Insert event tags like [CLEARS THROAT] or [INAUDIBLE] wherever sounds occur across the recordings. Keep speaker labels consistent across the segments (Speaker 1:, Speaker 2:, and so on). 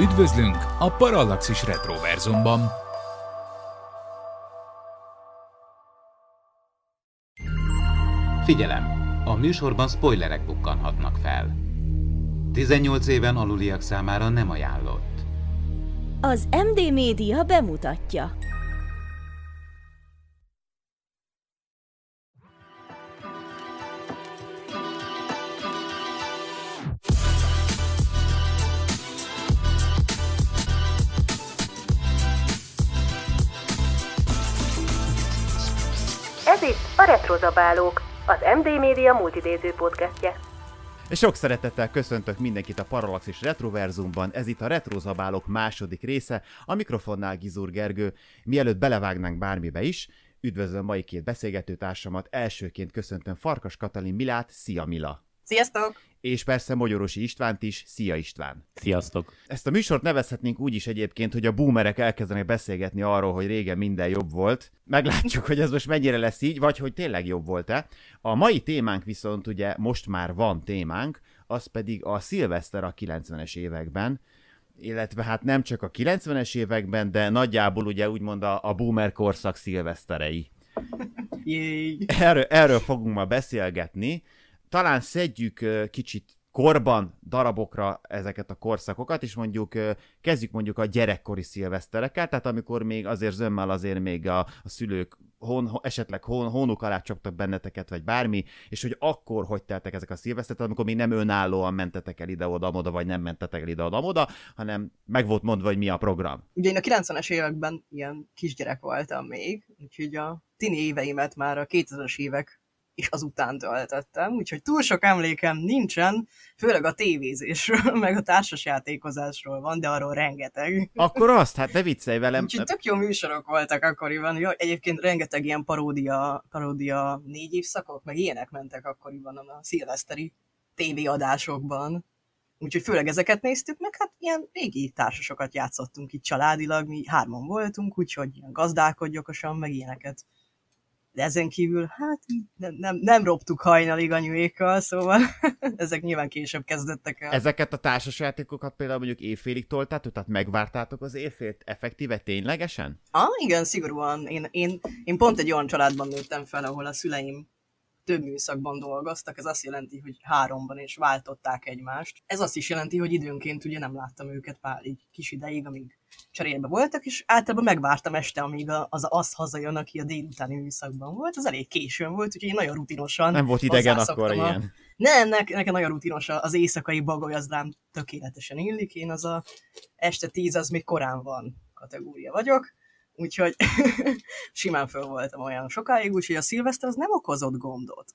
Speaker 1: Üdvözlünk a Parallaxis Retroverzumban!
Speaker 2: Figyelem! A műsorban spoilerek bukkanhatnak fel. 18 éven aluliak számára nem ajánlott.
Speaker 3: Az MD Média bemutatja.
Speaker 4: Retrozabálók, az MD Média multidéző podcastje.
Speaker 5: És sok szeretettel köszöntök mindenkit a Parallaxis Retroverzumban, ez itt a Retrozabálók második része, a mikrofonnál Gizur Gergő. Mielőtt belevágnánk bármibe is, üdvözlöm mai két beszélgetőtársamat, elsőként köszöntöm Farkas Katalin Milát, szia Mila!
Speaker 6: Sziasztok!
Speaker 5: És persze Magyarosi Istvánt is, szia István!
Speaker 7: Sziasztok!
Speaker 5: Ezt a műsort nevezhetnénk úgy is egyébként, hogy a boomerek elkezdenek beszélgetni arról, hogy régen minden jobb volt. Meglátjuk, hogy ez most mennyire lesz így, vagy hogy tényleg jobb volt-e. A mai témánk viszont ugye most már van témánk, az pedig a szilveszter a 90-es években, illetve hát nem csak a 90-es években, de nagyjából ugye úgymond a, a boomer korszak szilveszterei. Erről, erről fogunk ma beszélgetni. Talán szedjük kicsit korban darabokra ezeket a korszakokat, és mondjuk kezdjük mondjuk a gyerekkori szilveszterekkel, tehát amikor még azért zömmel azért még a, a szülők hon, esetleg hon, hónuk alá csaptak benneteket, vagy bármi, és hogy akkor hogy teltek ezek a szilveszterek, amikor még nem önállóan mentetek el ide-oda-oda, vagy nem mentetek el ide-oda-oda, hanem meg volt mondva, hogy mi a program.
Speaker 6: Ugye én a 90-es években ilyen kisgyerek voltam még, úgyhogy a tini éveimet már a 2000-es évek és azután töltöttem, úgyhogy túl sok emlékem nincsen, főleg a tévézésről, [LAUGHS] meg a társasjátékozásról van, de arról rengeteg.
Speaker 5: Akkor azt, hát ne viccelj velem.
Speaker 6: Úgyhogy tök jó műsorok voltak akkoriban. Jó, egyébként rengeteg ilyen paródia, paródia négy évszakok, meg ilyenek mentek akkoriban a szilveszteri tévéadásokban. Úgyhogy főleg ezeket néztük, meg hát ilyen régi társasokat játszottunk itt családilag, mi hárman voltunk, úgyhogy ilyen gazdálkodj okosan, meg ilyeneket. De ezen kívül, hát nem, nem, nem robtuk hajnalig anyuékkal, szóval [LAUGHS] ezek nyilván később kezdettek el.
Speaker 5: Ezeket a társasjátékokat például mondjuk évfélig toltátok, tehát megvártátok az évfélt effektíve ténylegesen?
Speaker 6: Ah, igen, szigorúan. Én, én, én pont egy olyan családban nőttem fel, ahol a szüleim több műszakban dolgoztak, ez azt jelenti, hogy háromban és váltották egymást. Ez azt is jelenti, hogy időnként ugye nem láttam őket pár így kis ideig, amíg cserébe voltak, és általában megvártam este, amíg az az hazajön, aki a délutáni műszakban volt. Az elég későn volt, úgyhogy én nagyon rutinosan
Speaker 5: Nem volt idegen akkor
Speaker 6: a-
Speaker 5: ilyen.
Speaker 6: Nem, ne, nekem nagyon rutinos az éjszakai bagoly, az rám tökéletesen illik. Én az a este tíz, az még korán van kategória vagyok. Úgyhogy [LAUGHS] simán föl voltam olyan sokáig, úgyhogy a szilveszter az nem okozott gondot.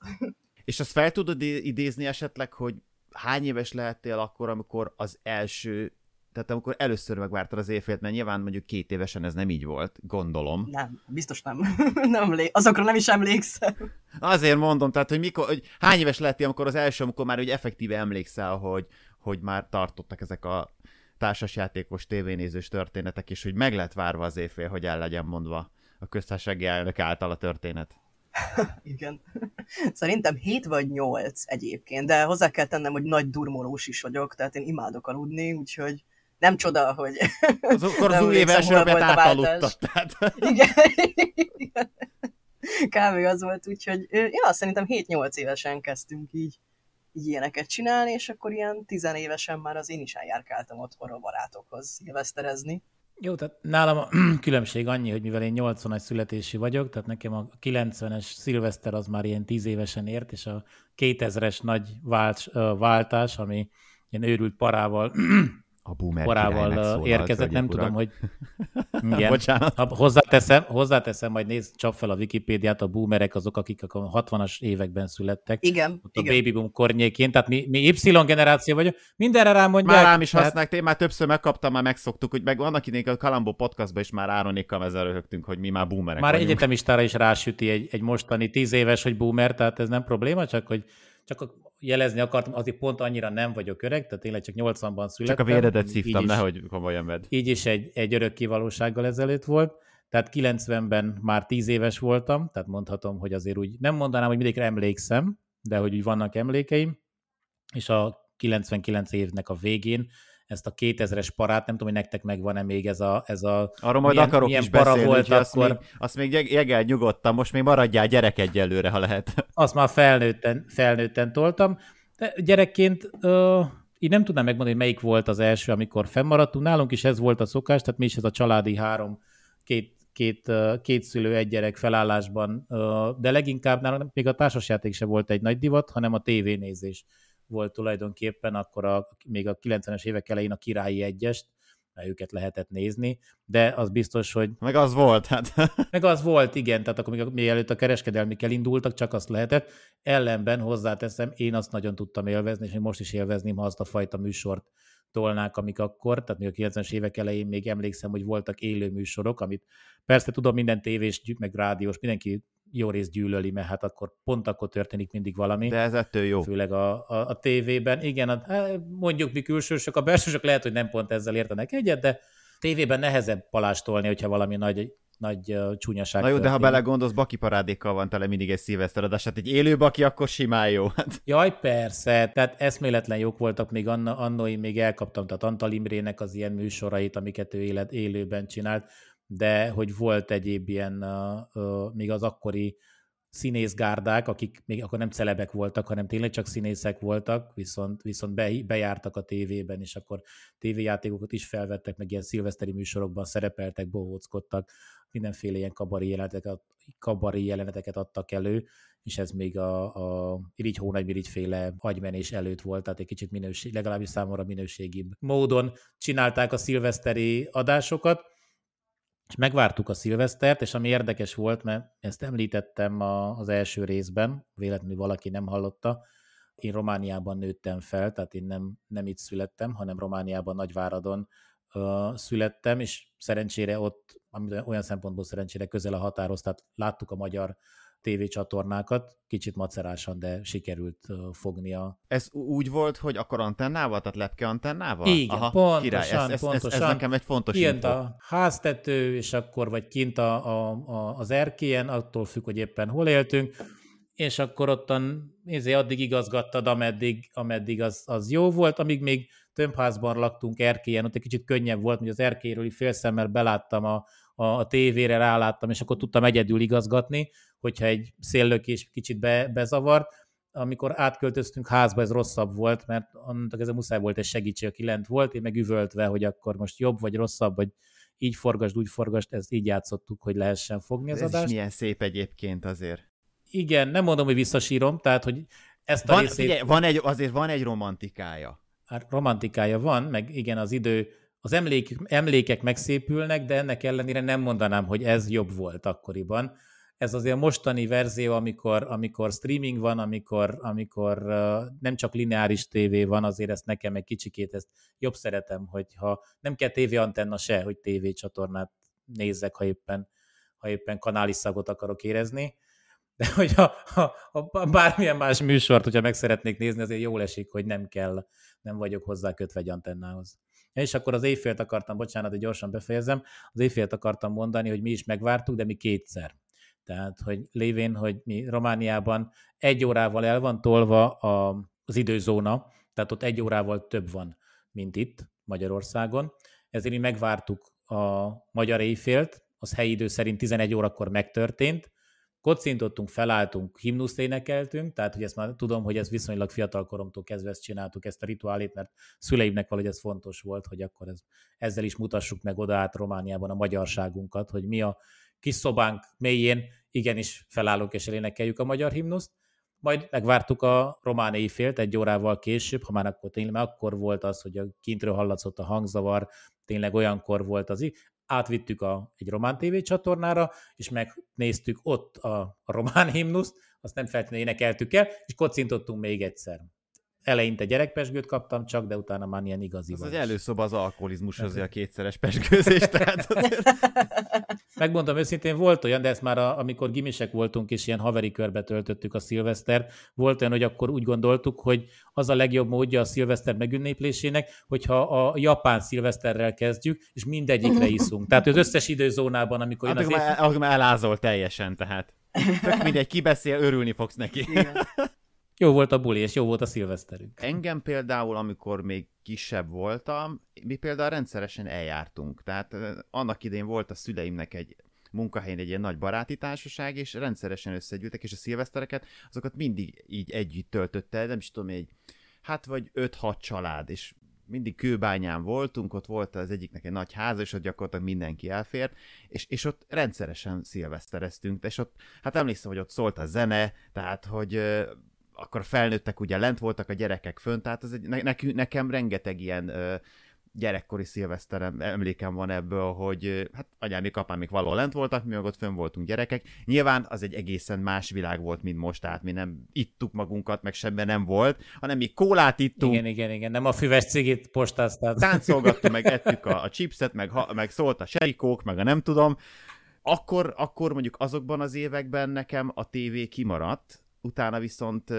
Speaker 5: És azt fel tudod idézni esetleg, hogy hány éves lehettél akkor, amikor az első, tehát amikor először megvártad az évfélt, mert nyilván mondjuk két évesen ez nem így volt, gondolom.
Speaker 6: Nem, biztos nem. [LAUGHS] nem emlé- azokra nem is emlékszem.
Speaker 5: Azért mondom, tehát, hogy, mikor, hogy hány éves lettél, amikor az első, amikor már úgy effektíve emlékszel, hogy, hogy már tartottak ezek a társasjátékos tévénézős történetek, és hogy meg lett várva az évfél, hogy el legyen mondva a köztársasági elnök által a történet. [LAUGHS]
Speaker 6: Igen. Szerintem 7 vagy 8 egyébként, de hozzá kell tennem, hogy nagy durmolós is vagyok, tehát én imádok aludni, úgyhogy nem csoda, hogy
Speaker 5: Az, akkor az új
Speaker 6: váltás.
Speaker 5: átaludtad. Tehát,
Speaker 6: Igen. [LAUGHS] Igen. Kb. az volt, úgyhogy ja, szerintem 7-8 évesen kezdtünk így, így ilyeneket csinálni, és akkor ilyen tizenévesen már az én is eljárkáltam otthonra barátokhoz szilveszterezni.
Speaker 7: Jó, tehát nálam a [CLEARS THROAT] különbség annyi, hogy mivel én 80-as születésű vagyok, tehát nekem a 90-es szilveszter az már ilyen 10 évesen ért, és a 2000-es nagy vált, váltás, ami ilyen őrült parával, [CLEARS THROAT]
Speaker 5: a boomer megszólalt,
Speaker 7: érkezett, nem
Speaker 5: urak.
Speaker 7: tudom, hogy [LAUGHS] igen.
Speaker 5: Bocsánat.
Speaker 7: Ha hozzáteszem, hozzáteszem, majd nézd, csap fel a Wikipédiát, a boomerek azok, akik a 60-as években születtek.
Speaker 6: Igen,
Speaker 7: Ott a
Speaker 6: igen.
Speaker 7: baby boom kornyékén, tehát mi, mi Y generáció vagyok, mindenre rámondják.
Speaker 5: Már rám is
Speaker 7: tehát-
Speaker 5: használják, én már többször megkaptam, már megszoktuk, hogy meg annak idején a Kalambó podcastban is már Áronékkal ezzel röhögtünk, hogy mi már boomerek
Speaker 7: Már
Speaker 5: vagyunk.
Speaker 7: egyetemistára is rásüti egy, egy mostani tíz éves, hogy boomer, tehát ez nem probléma, csak hogy csak jelezni akartam, azért pont annyira nem vagyok öreg, tehát tényleg csak 80-ban
Speaker 5: Csak
Speaker 7: születtem.
Speaker 5: a véredet szívtam, nehogy komolyan vedd.
Speaker 7: Így is egy, egy örök kivalósággal ezelőtt volt. Tehát 90-ben már 10 éves voltam, tehát mondhatom, hogy azért úgy nem mondanám, hogy mindig emlékszem, de hogy úgy vannak emlékeim, és a 99 évnek a végén ezt a 2000-es parát, nem tudom, hogy nektek megvan-e még ez a... Ez a
Speaker 5: Arról majd
Speaker 7: milyen,
Speaker 5: akarok
Speaker 7: milyen
Speaker 5: is
Speaker 7: para
Speaker 5: beszélni,
Speaker 7: volt
Speaker 5: volt azt,
Speaker 7: akkor.
Speaker 5: még, azt még jeg- jegel nyugodtan, most még maradjál gyerek egyelőre, ha lehet. [LAUGHS]
Speaker 7: Azt már felnőtten, felnőtten toltam. De gyerekként ö, így nem tudnám megmondani, hogy melyik volt az első, amikor fennmaradtunk. Nálunk is ez volt a szokás, tehát mi is ez a családi három, két, két, két szülő, egy gyerek felállásban, de leginkább nálunk még a társasjáték se volt egy nagy divat, hanem a tévénézés volt tulajdonképpen, akkor a, még a 90-es évek elején a királyi egyest, mert őket lehetett nézni, de az biztos, hogy
Speaker 5: Meg az volt, hát. [LAUGHS]
Speaker 7: meg az volt, igen, tehát akkor még, mielőtt a kereskedelmik elindultak, csak azt lehetett. Ellenben hozzáteszem, én azt nagyon tudtam élvezni, és én most is élvezném, ha azt a fajta műsort tolnák, amik akkor, tehát még a 90-es évek elején még emlékszem, hogy voltak élő műsorok, amit persze tudom, minden tévés, meg rádiós, mindenki jó rész gyűlöli, mert hát akkor pont akkor történik mindig valami.
Speaker 5: De ez ettől jó.
Speaker 7: Főleg a, a, a tévében. Igen, a, hát mondjuk mi külsősök, a belsősök lehet, hogy nem pont ezzel értenek egyet, de tévében nehezebb palástolni, hogyha valami nagy, nagy uh, csúnyaság
Speaker 5: Na jó, de ha belegondolsz, baki parádékkal van tele mindig egy szilveszteradás, hát egy élő baki akkor simán jó. Hát.
Speaker 7: Jaj, persze, tehát eszméletlen jók voltak, még anna, annó én még elkaptam, tehát Antal Imrének az ilyen műsorait, amiket ő élet, élőben csinált, de hogy volt egyéb ilyen, uh, uh, még az akkori színészgárdák, akik még akkor nem celebek voltak, hanem tényleg csak színészek voltak, viszont, viszont be, bejártak a tévében, és akkor tévéjátékokat is felvettek, meg ilyen szilveszteri műsorokban szerepeltek, bohóckodtak, mindenféle ilyen kabari jeleneteket, kabari jeleneteket adtak elő, és ez még a, a Irigy Hónagy féle agymenés előtt volt, tehát egy kicsit minőség, legalábbis számomra minőségibb módon csinálták a szilveszteri adásokat, és megvártuk a szilvesztert, és ami érdekes volt, mert ezt említettem a, az első részben, véletlenül valaki nem hallotta, én Romániában nőttem fel, tehát én nem, nem itt születtem, hanem Romániában Nagyváradon uh, születtem, és szerencsére ott, olyan szempontból szerencsére közel a határhoz, tehát láttuk a magyar tévécsatornákat, kicsit macerásan, de sikerült fognia.
Speaker 5: Ez úgy volt, hogy akkor antennával, tehát lepke antennával?
Speaker 7: Igen, Aha, pontosan,
Speaker 5: király. Ez, ez,
Speaker 7: pontosan.
Speaker 5: Ez, ez, nekem egy fontos
Speaker 7: Ilyen
Speaker 5: info.
Speaker 7: a háztető, és akkor vagy kint a, a, a, az erkélyen, attól függ, hogy éppen hol éltünk, és akkor ottan nézé, addig igazgattad, ameddig, ameddig az, az jó volt, amíg még tömbházban laktunk erkélyen, ott egy kicsit könnyebb volt, hogy az erkélyről félszemmel beláttam a, a, a tévére, ráláttam, és akkor tudtam egyedül igazgatni, hogyha egy széllökés kicsit be, bezavar. Amikor átköltöztünk házba, ez rosszabb volt, mert annak ez a muszáj volt egy segítség, aki lent volt, én meg üvöltve, hogy akkor most jobb vagy rosszabb, vagy így forgasd, úgy forgasd, ezt így játszottuk, hogy lehessen fogni az
Speaker 5: Ez
Speaker 7: adást.
Speaker 5: is milyen szép egyébként azért.
Speaker 7: Igen, nem mondom, hogy visszasírom, tehát, hogy ezt a
Speaker 5: Van,
Speaker 7: részét...
Speaker 5: figyelj, van egy, azért van egy romantikája.
Speaker 7: Hát romantikája van, meg igen, az idő, az emlék, emlékek megszépülnek, de ennek ellenére nem mondanám, hogy ez jobb volt akkoriban. Ez azért a mostani verzió, amikor, amikor streaming van, amikor, amikor nem csak lineáris tévé van, azért ezt nekem egy kicsikét ezt jobb szeretem, hogyha nem kell tévéantenna se, hogy tévécsatornát nézzek, ha éppen, ha éppen kanális szagot akarok érezni. De hogyha ha, ha bármilyen más műsort, hogyha meg szeretnék nézni, azért jól esik, hogy nem kell, nem vagyok hozzá kötve egy antennához. És akkor az éjfélt akartam, bocsánat, hogy gyorsan befejezem, az éjfélt akartam mondani, hogy mi is megvártuk, de mi kétszer. Tehát, hogy lévén, hogy mi Romániában egy órával el van tolva a, az időzóna, tehát ott egy órával több van, mint itt Magyarországon. Ezért mi megvártuk a magyar éjfélt, az helyi idő szerint 11 órakor megtörtént, kocintottunk, felálltunk, himnuszt énekeltünk, tehát hogy ezt már tudom, hogy ez viszonylag fiatal koromtól kezdve ezt csináltuk, ezt a rituálét, mert szüleimnek valahogy ez fontos volt, hogy akkor ez, ezzel is mutassuk meg oda át Romániában a magyarságunkat, hogy mi a kis szobánk mélyén igenis felállunk és elénekeljük a magyar himnuszt, majd megvártuk a román éjfélt egy órával később, ha már akkor tényleg, akkor volt az, hogy a kintről hallatszott a hangzavar, tényleg olyankor volt az, átvittük a, egy román TV csatornára, és megnéztük ott a, a román himnuszt, azt nem feltétlenül énekeltük el, és kocintottunk még egyszer. Eleinte gyerekpesgőt kaptam csak, de utána már ilyen igazi
Speaker 5: Az az előszoba az alkoholizmus, azért a kétszeres pesgőzés, tehát [LAUGHS] azért...
Speaker 7: Megmondom őszintén, volt olyan, de ezt már a, amikor gimisek voltunk, és ilyen haveri körbe töltöttük a szilveszter, volt olyan, hogy akkor úgy gondoltuk, hogy az a legjobb módja a szilveszter megünnéplésének, hogyha a japán szilveszterrel kezdjük, és mindegyikre [LAUGHS] iszunk. Tehát az összes időzónában, amikor jön
Speaker 5: Hát
Speaker 7: az
Speaker 5: akkor,
Speaker 7: év...
Speaker 5: már, már elázol teljesen, tehát. Tök mindegy, ki beszél, örülni fogsz neki.
Speaker 6: Igen.
Speaker 7: Jó volt a buli, és jó volt a szilveszterünk.
Speaker 5: Engem például, amikor még kisebb voltam, mi például rendszeresen eljártunk. Tehát annak idején volt a szüleimnek egy munkahelyen egy ilyen nagy baráti társaság, és rendszeresen összegyűltek, és a szilvesztereket, azokat mindig így együtt töltötte, nem is tudom, egy, hát vagy 5-6 család, és mindig kőbányán voltunk, ott volt az egyiknek egy nagy ház, és ott gyakorlatilag mindenki elfért, és, és ott rendszeresen szilvesztereztünk, és ott, hát emlékszem, hogy ott szólt a zene, tehát, hogy akkor a felnőttek ugye lent voltak, a gyerekek fönt, tehát ez egy, ne, nekem rengeteg ilyen ö, gyerekkori szilveszterem emlékem van ebből, hogy hát anyám, apám még valahol lent voltak, mi meg ott fönn voltunk gyerekek. Nyilván az egy egészen más világ volt, mint most, tehát mi nem ittuk magunkat, meg semmi nem volt, hanem mi kólát ittunk.
Speaker 7: Igen, igen, igen, nem a füves cigit postáztál.
Speaker 5: Táncolgattunk, meg [LAUGHS] ettük a, a chipset, meg, ha, meg szólt a serikók, meg a nem tudom. Akkor, akkor mondjuk azokban az években nekem a tévé kimaradt, utána viszont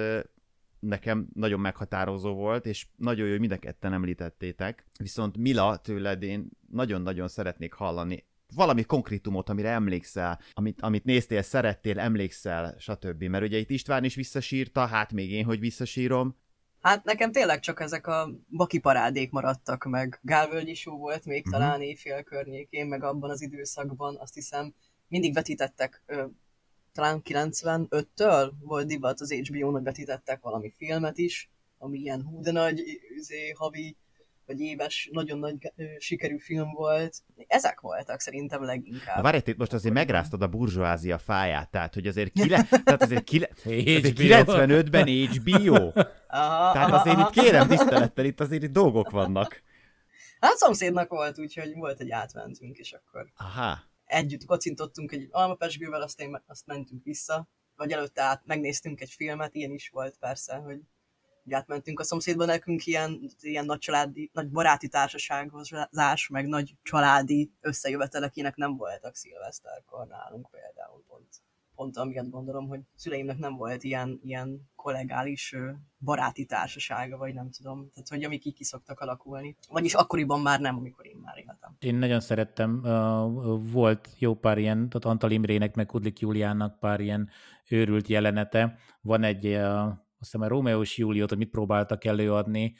Speaker 5: nekem nagyon meghatározó volt, és nagyon jó, hogy mind a ketten említettétek. Viszont Mila, tőled én nagyon-nagyon szeretnék hallani valami konkrétumot, amire emlékszel, amit, amit néztél, szerettél, emlékszel, stb. Mert ugye itt István is visszasírta, hát még én, hogy visszasírom.
Speaker 6: Hát nekem tényleg csak ezek a baki parádék maradtak meg. Gálvölgyi show volt még uh-huh. talán éjfél környékén, meg abban az időszakban, azt hiszem, mindig vetítettek ö, talán 95-től volt divat az HBO-n, hogy vetítettek valami filmet is, ami ilyen hú de nagy üzé, havi vagy éves, nagyon nagy ö, sikerű film volt. Ezek voltak szerintem leginkább.
Speaker 5: Várj, itt most azért megráztad a burzsóázia fáját, tehát hogy azért, kile, [LAUGHS] tehát azért, kile, azért 95-ben HBO. [LAUGHS] Aha, tehát azért aha, itt kérem tisztelettel, itt azért itt dolgok vannak.
Speaker 6: Hát szomszédnak volt, úgyhogy volt egy átmentünk, és akkor...
Speaker 5: Aha
Speaker 6: együtt kocintottunk egy almapesgővel, aztán azt mentünk vissza, vagy előtte át megnéztünk egy filmet, ilyen is volt persze, hogy, hogy átmentünk a szomszédba, nekünk ilyen, ilyen nagy családi, nagy baráti társaságozás, meg nagy családi összejövetelekének nem voltak szilveszterkor nálunk például pont pont amiatt gondolom, hogy szüleimnek nem volt ilyen, ilyen kollegális baráti társasága, vagy nem tudom, tehát hogy amik így kiszoktak alakulni. Vagyis akkoriban már nem, amikor én már éltem.
Speaker 7: Én nagyon szerettem, volt jó pár ilyen, tehát Antal Imrének, meg Kudlik Júliának pár ilyen őrült jelenete. Van egy, azt hiszem a Rómeós Júliót, hogy mit próbáltak előadni,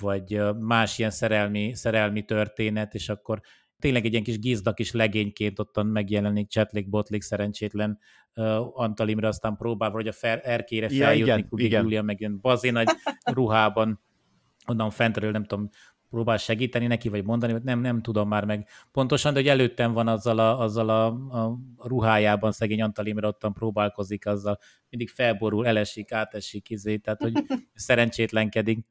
Speaker 7: vagy más ilyen szerelmi, szerelmi történet, és akkor tényleg egy ilyen kis gizdak is legényként ottan megjelenik Csetlik Botlik szerencsétlen uh, Antal Imre, aztán próbál hogy a fer, erkére feljutni, ja, igen, igen. Júlia megjön bazi nagy [LAUGHS] ruhában, onnan fentről nem tudom, próbál segíteni neki, vagy mondani, vagy nem, nem tudom már meg pontosan, de hogy előttem van azzal a, azzal a, a ruhájában szegény Antal Imre ottan próbálkozik azzal, mindig felborul, elesik, átesik, izé, tehát hogy [LAUGHS] szerencsétlenkedik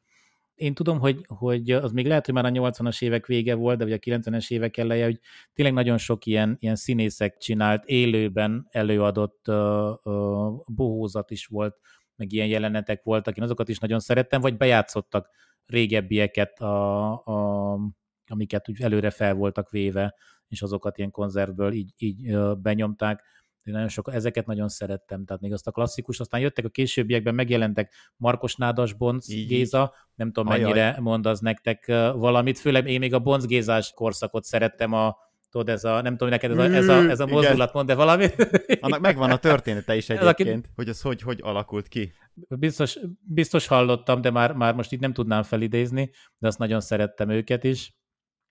Speaker 7: én tudom, hogy, hogy az még lehet, hogy már a 80-as évek vége volt, de vagy a 90-es évek eleje, hogy tényleg nagyon sok ilyen, ilyen színészek csinált, élőben előadott uh, uh, bohózat is volt, meg ilyen jelenetek voltak, én azokat is nagyon szerettem, vagy bejátszottak régebbieket, a, a, amiket úgy előre fel voltak véve, és azokat ilyen konzervből így, így benyomták én nagyon sok, ezeket nagyon szerettem, tehát még azt a klasszikus, aztán jöttek a későbbiekben, megjelentek Markos Nádas, Bonc Így. Géza, nem tudom Ajaj. mennyire mond az nektek valamit, főleg én még a Bonc Gézás korszakot szerettem a tudod, ez a, nem tudom, neked ez a, ez a, ez a mozdulat mond, de valami. [LAUGHS]
Speaker 5: Annak megvan a története is egyébként, aki... hogy az hogy, hogy alakult ki.
Speaker 7: Biztos, biztos hallottam, de már, már most itt nem tudnám felidézni, de azt nagyon szerettem őket is.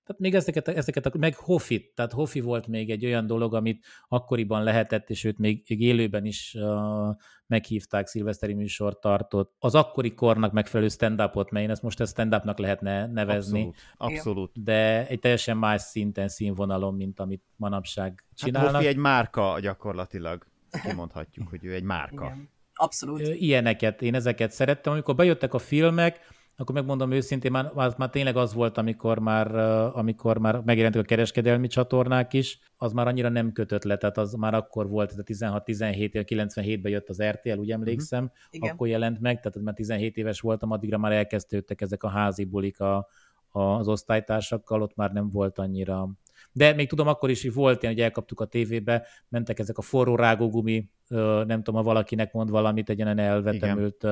Speaker 7: Tehát még ezeket, ezeket meg Hofi, tehát Hofi volt még egy olyan dolog, amit akkoriban lehetett, és őt még, még élőben is uh, meghívták, szilveszteri műsort tartott. Az akkori kornak megfelelő stand-upot, mert én ezt most ezt stand-upnak lehetne nevezni.
Speaker 5: Abszolút, abszolút.
Speaker 7: De egy teljesen más szinten, színvonalon, mint amit manapság csinálnak. Hát
Speaker 5: Hofi egy márka gyakorlatilag. Kimondhatjuk, hogy ő egy márka. Igen.
Speaker 6: Abszolút.
Speaker 7: Ilyeneket, én ezeket szerettem. Amikor bejöttek a filmek, akkor megmondom őszintén, már, már, már tényleg az volt, amikor már, amikor már megjelentek a kereskedelmi csatornák is, az már annyira nem kötött le, tehát az már akkor volt, tehát 16-17, 97-ben jött az RTL, úgy emlékszem, uh-huh. akkor jelent meg, tehát már 17 éves voltam, addigra már elkezdődtek ezek a házi bulik a, a, az osztálytársakkal, ott már nem volt annyira de még tudom, akkor is hogy volt ilyen, hogy elkaptuk a tévébe, mentek ezek a forró rágógumi, nem tudom, ha valakinek mond valamit, egy ilyen elvetemült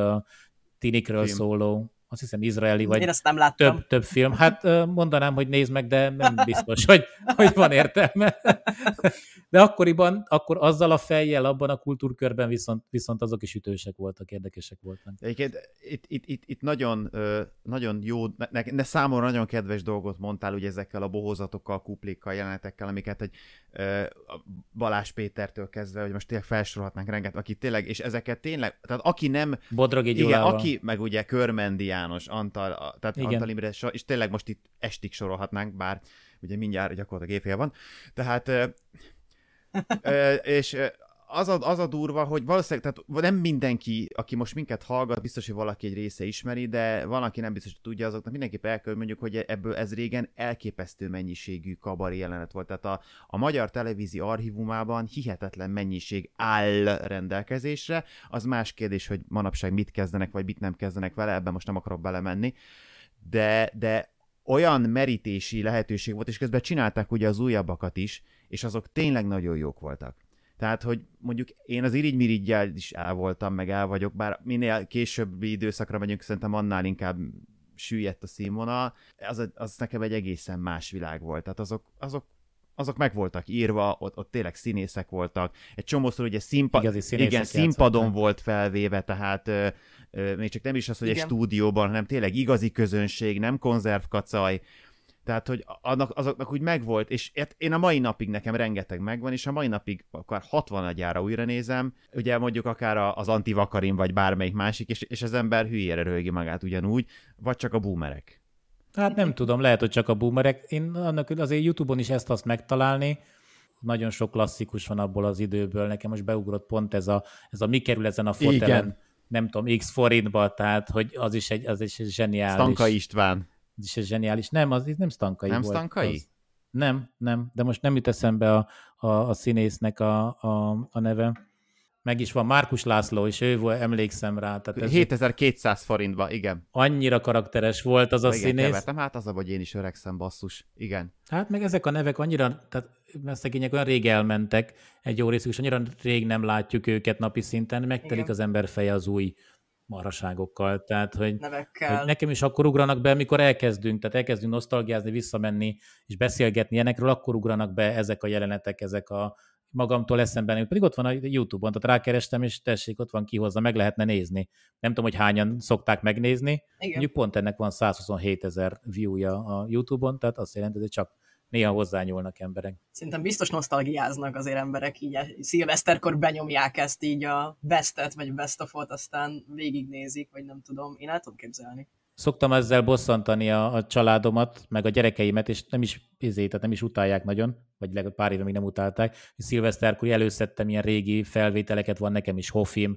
Speaker 7: tinikről Film. szóló azt hiszem izraeli, vagy
Speaker 6: Én ezt nem láttam.
Speaker 7: több, több film. Hát mondanám, hogy nézd meg, de nem biztos, hogy, hogy van értelme. De akkoriban, akkor azzal a fejjel, abban a kultúrkörben viszont, viszont azok is ütősek voltak, érdekesek voltak.
Speaker 5: Egyébként itt, itt, itt, itt nagyon, nagyon jó, ne, ne számomra nagyon kedves dolgot mondtál, ugye ezekkel a bohózatokkal, kuplékkal, jelenetekkel, amiket egy Balázs Pétertől kezdve, hogy most tényleg felsorolhatnánk renget, aki tényleg, és ezeket tényleg, tehát aki nem...
Speaker 7: Bodrogi
Speaker 5: Igen, aki, meg ugye Körmendi János, Antal, tehát
Speaker 7: Igen.
Speaker 5: Antal Imre, és tényleg most itt estig sorolhatnánk, bár ugye mindjárt gyakorlatilag évfél van. Tehát, és az a, az a durva, hogy valószínűleg, tehát nem mindenki, aki most minket hallgat, biztos, hogy valaki egy része ismeri, de van, aki nem biztos, hogy tudja, azoknak mindenképp el kell, mondjuk, hogy ebből ez régen elképesztő mennyiségű kabari jelenet volt. Tehát a, a magyar televízió archívumában hihetetlen mennyiség áll rendelkezésre. Az más kérdés, hogy manapság mit kezdenek, vagy mit nem kezdenek vele, ebben most nem akarok belemenni. De, de olyan merítési lehetőség volt, és közben csinálták ugye az újabbakat is, és azok tényleg nagyon jók voltak. Tehát, hogy mondjuk én az irigymiriggyel is el voltam, meg el vagyok, bár minél későbbi időszakra megyünk, szerintem annál inkább süllyedt a színvonal, az, az nekem egy egészen más világ volt. Tehát azok, azok azok meg voltak írva, ott, ott tényleg színészek voltak. Egy csomószor ugye színpa- igen, színpadon
Speaker 7: játszottak.
Speaker 5: volt felvéve, tehát ö, ö, még csak nem is az, hogy
Speaker 6: Igen.
Speaker 5: egy stúdióban, hanem tényleg igazi közönség, nem konzervkacaj. Tehát, hogy annak, azoknak úgy megvolt, és ért- én a mai napig nekem rengeteg megvan, és a mai napig akár 60 agyára újra nézem, ugye mondjuk akár az antivakarin, vagy bármelyik másik, és, és az ember hülyére röhögi magát ugyanúgy, vagy csak a boomerek.
Speaker 7: Hát nem tudom, lehet, hogy csak a boomerek. Én annak azért YouTube-on is ezt azt megtalálni, nagyon sok klasszikus van abból az időből. Nekem most beugrott pont ez a, ez a mi kerül ezen a fotelen,
Speaker 5: Igen.
Speaker 7: nem tudom, x forintba, tehát hogy az is egy, az is egy zseniális.
Speaker 5: Stanka István.
Speaker 7: Az is egy zseniális. Nem, az nem Stankai
Speaker 5: Nem
Speaker 7: volt.
Speaker 5: Stankai?
Speaker 7: Az, nem, nem, de most nem jut eszembe a, a, a színésznek a, a, a neve. Meg is van Márkus László, és ő volt, emlékszem rá. Tehát ez
Speaker 5: 7200 forintba, igen.
Speaker 7: annyira karakteres volt az a
Speaker 5: igen,
Speaker 7: színész.
Speaker 5: kevertem. Hát az a, hogy én is öregszem, basszus. Igen.
Speaker 7: Hát meg ezek a nevek annyira, tehát mert szegények olyan rég elmentek, egy jó részük, és annyira rég nem látjuk őket napi szinten, megtelik
Speaker 6: Igen.
Speaker 7: az ember feje az új maraságokkal. Tehát, hogy,
Speaker 6: nevekkel.
Speaker 7: hogy nekem is akkor ugranak be, amikor elkezdünk, tehát elkezdünk nosztalgiázni, visszamenni, és beszélgetni ilyenekről, akkor ugranak be ezek a jelenetek, ezek a magamtól eszembe, nem. pedig ott van a YouTube-on, tehát rákerestem, és tessék, ott van kihozza, meg lehetne nézni. Nem tudom, hogy hányan szokták megnézni,
Speaker 6: Igen.
Speaker 7: Mondjuk pont ennek van 127 ezer view-ja a YouTube-on, tehát azt jelenti, hogy csak néha hozzányúlnak emberek.
Speaker 6: Szerintem biztos nosztalgiáznak azért emberek, így a szilveszterkor benyomják ezt így a bestet, vagy best of aztán végignézik, vagy nem tudom. Én el tudom képzelni.
Speaker 7: Szoktam ezzel bosszantani a, a családomat, meg a gyerekeimet, és nem is, izé, tehát nem is utálják nagyon, vagy legalább pár éve még nem utálták. Szilveszterkor előszedtem ilyen régi felvételeket, van nekem is Hofim,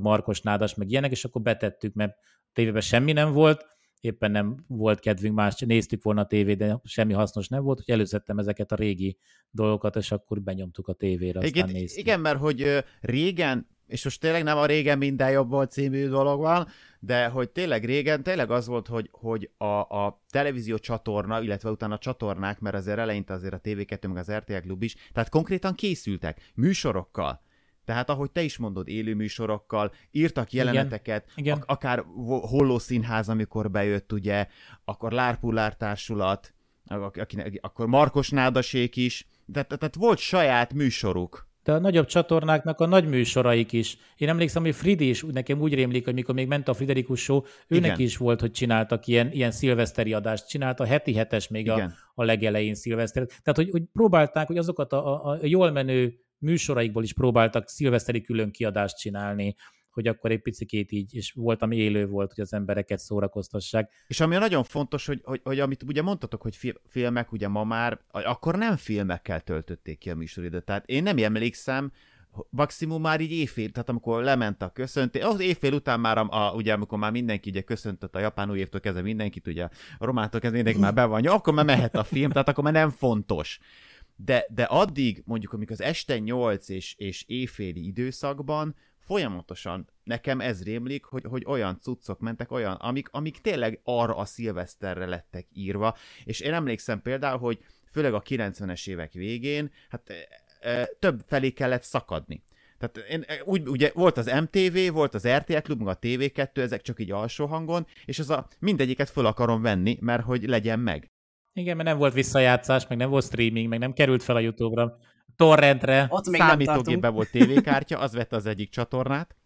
Speaker 7: Markos Nádas, meg ilyenek, és akkor betettük, mert tévében semmi nem volt, éppen nem volt kedvünk más, néztük volna a tévét, de semmi hasznos nem volt, hogy előszedtem ezeket a régi dolgokat, és akkor benyomtuk a tévére, aztán
Speaker 5: Igen,
Speaker 7: néztük.
Speaker 5: igen, mert hogy régen, és most tényleg nem a régen minden jobb volt című dolog van, de hogy tényleg régen, tényleg az volt, hogy, hogy a, a televízió csatorna, illetve utána a csatornák, mert azért eleinte azért a TV2 meg az RTL Klub is, tehát konkrétan készültek műsorokkal. Tehát ahogy te is mondod, élő műsorokkal, írtak jeleneteket,
Speaker 7: Igen.
Speaker 5: ak- akár Vo- Holló Színház, amikor bejött, ugye, akkor Lárpullár Társulat, ak- akkor Markos Nádasék is, de, de, tehát volt saját műsoruk.
Speaker 7: De a nagyobb csatornáknak a nagy műsoraik is. Én emlékszem, hogy Fridi is, nekem úgy rémlik, hogy mikor még ment a Friderikus show, őnek
Speaker 5: Igen.
Speaker 7: is volt, hogy csináltak ilyen, ilyen szilveszteri adást, csinálta heti hetes még a,
Speaker 5: Igen.
Speaker 7: a legelején szilveszter. Tehát, hogy, hogy próbálták, hogy azokat a, a, a jól menő műsoraikból is próbáltak szilveszteri külön kiadást csinálni, hogy akkor egy picikét így, és volt, ami élő volt, hogy az embereket szórakoztassák.
Speaker 5: És ami nagyon fontos, hogy, hogy, hogy amit ugye mondtatok, hogy fi- filmek, ugye ma már, akkor nem filmekkel töltötték ki a műsoridőt. Tehát én nem emlékszem, maximum már így éjfél, tehát amikor lement a köszöntés, az éjfél után már, a, a, ugye amikor már mindenki ugye köszöntött a japán új évtől kezdve mindenkit, ugye a romántól kezdve mindenki már be van, akkor már mehet a film, tehát akkor már nem fontos. De, de addig, mondjuk amikor az este 8 és, és éjféli időszakban folyamatosan nekem ez rémlik, hogy, hogy olyan cuccok mentek, olyan, amik, amik tényleg arra a szilveszterre lettek írva, és én emlékszem például, hogy főleg a 90-es évek végén, hát e, e, több felé kellett szakadni. Tehát én, úgy, ugye volt az MTV, volt az RTL Klub, meg a TV2, ezek csak így alsó hangon, és az a mindegyiket föl akarom venni, mert hogy legyen meg.
Speaker 7: Igen, mert nem volt visszajátszás, meg nem volt streaming, meg nem került fel a YouTube-ra, torrentre.
Speaker 6: Ott még
Speaker 5: Számítógépben volt tévékártya, az vette az egyik csatornát,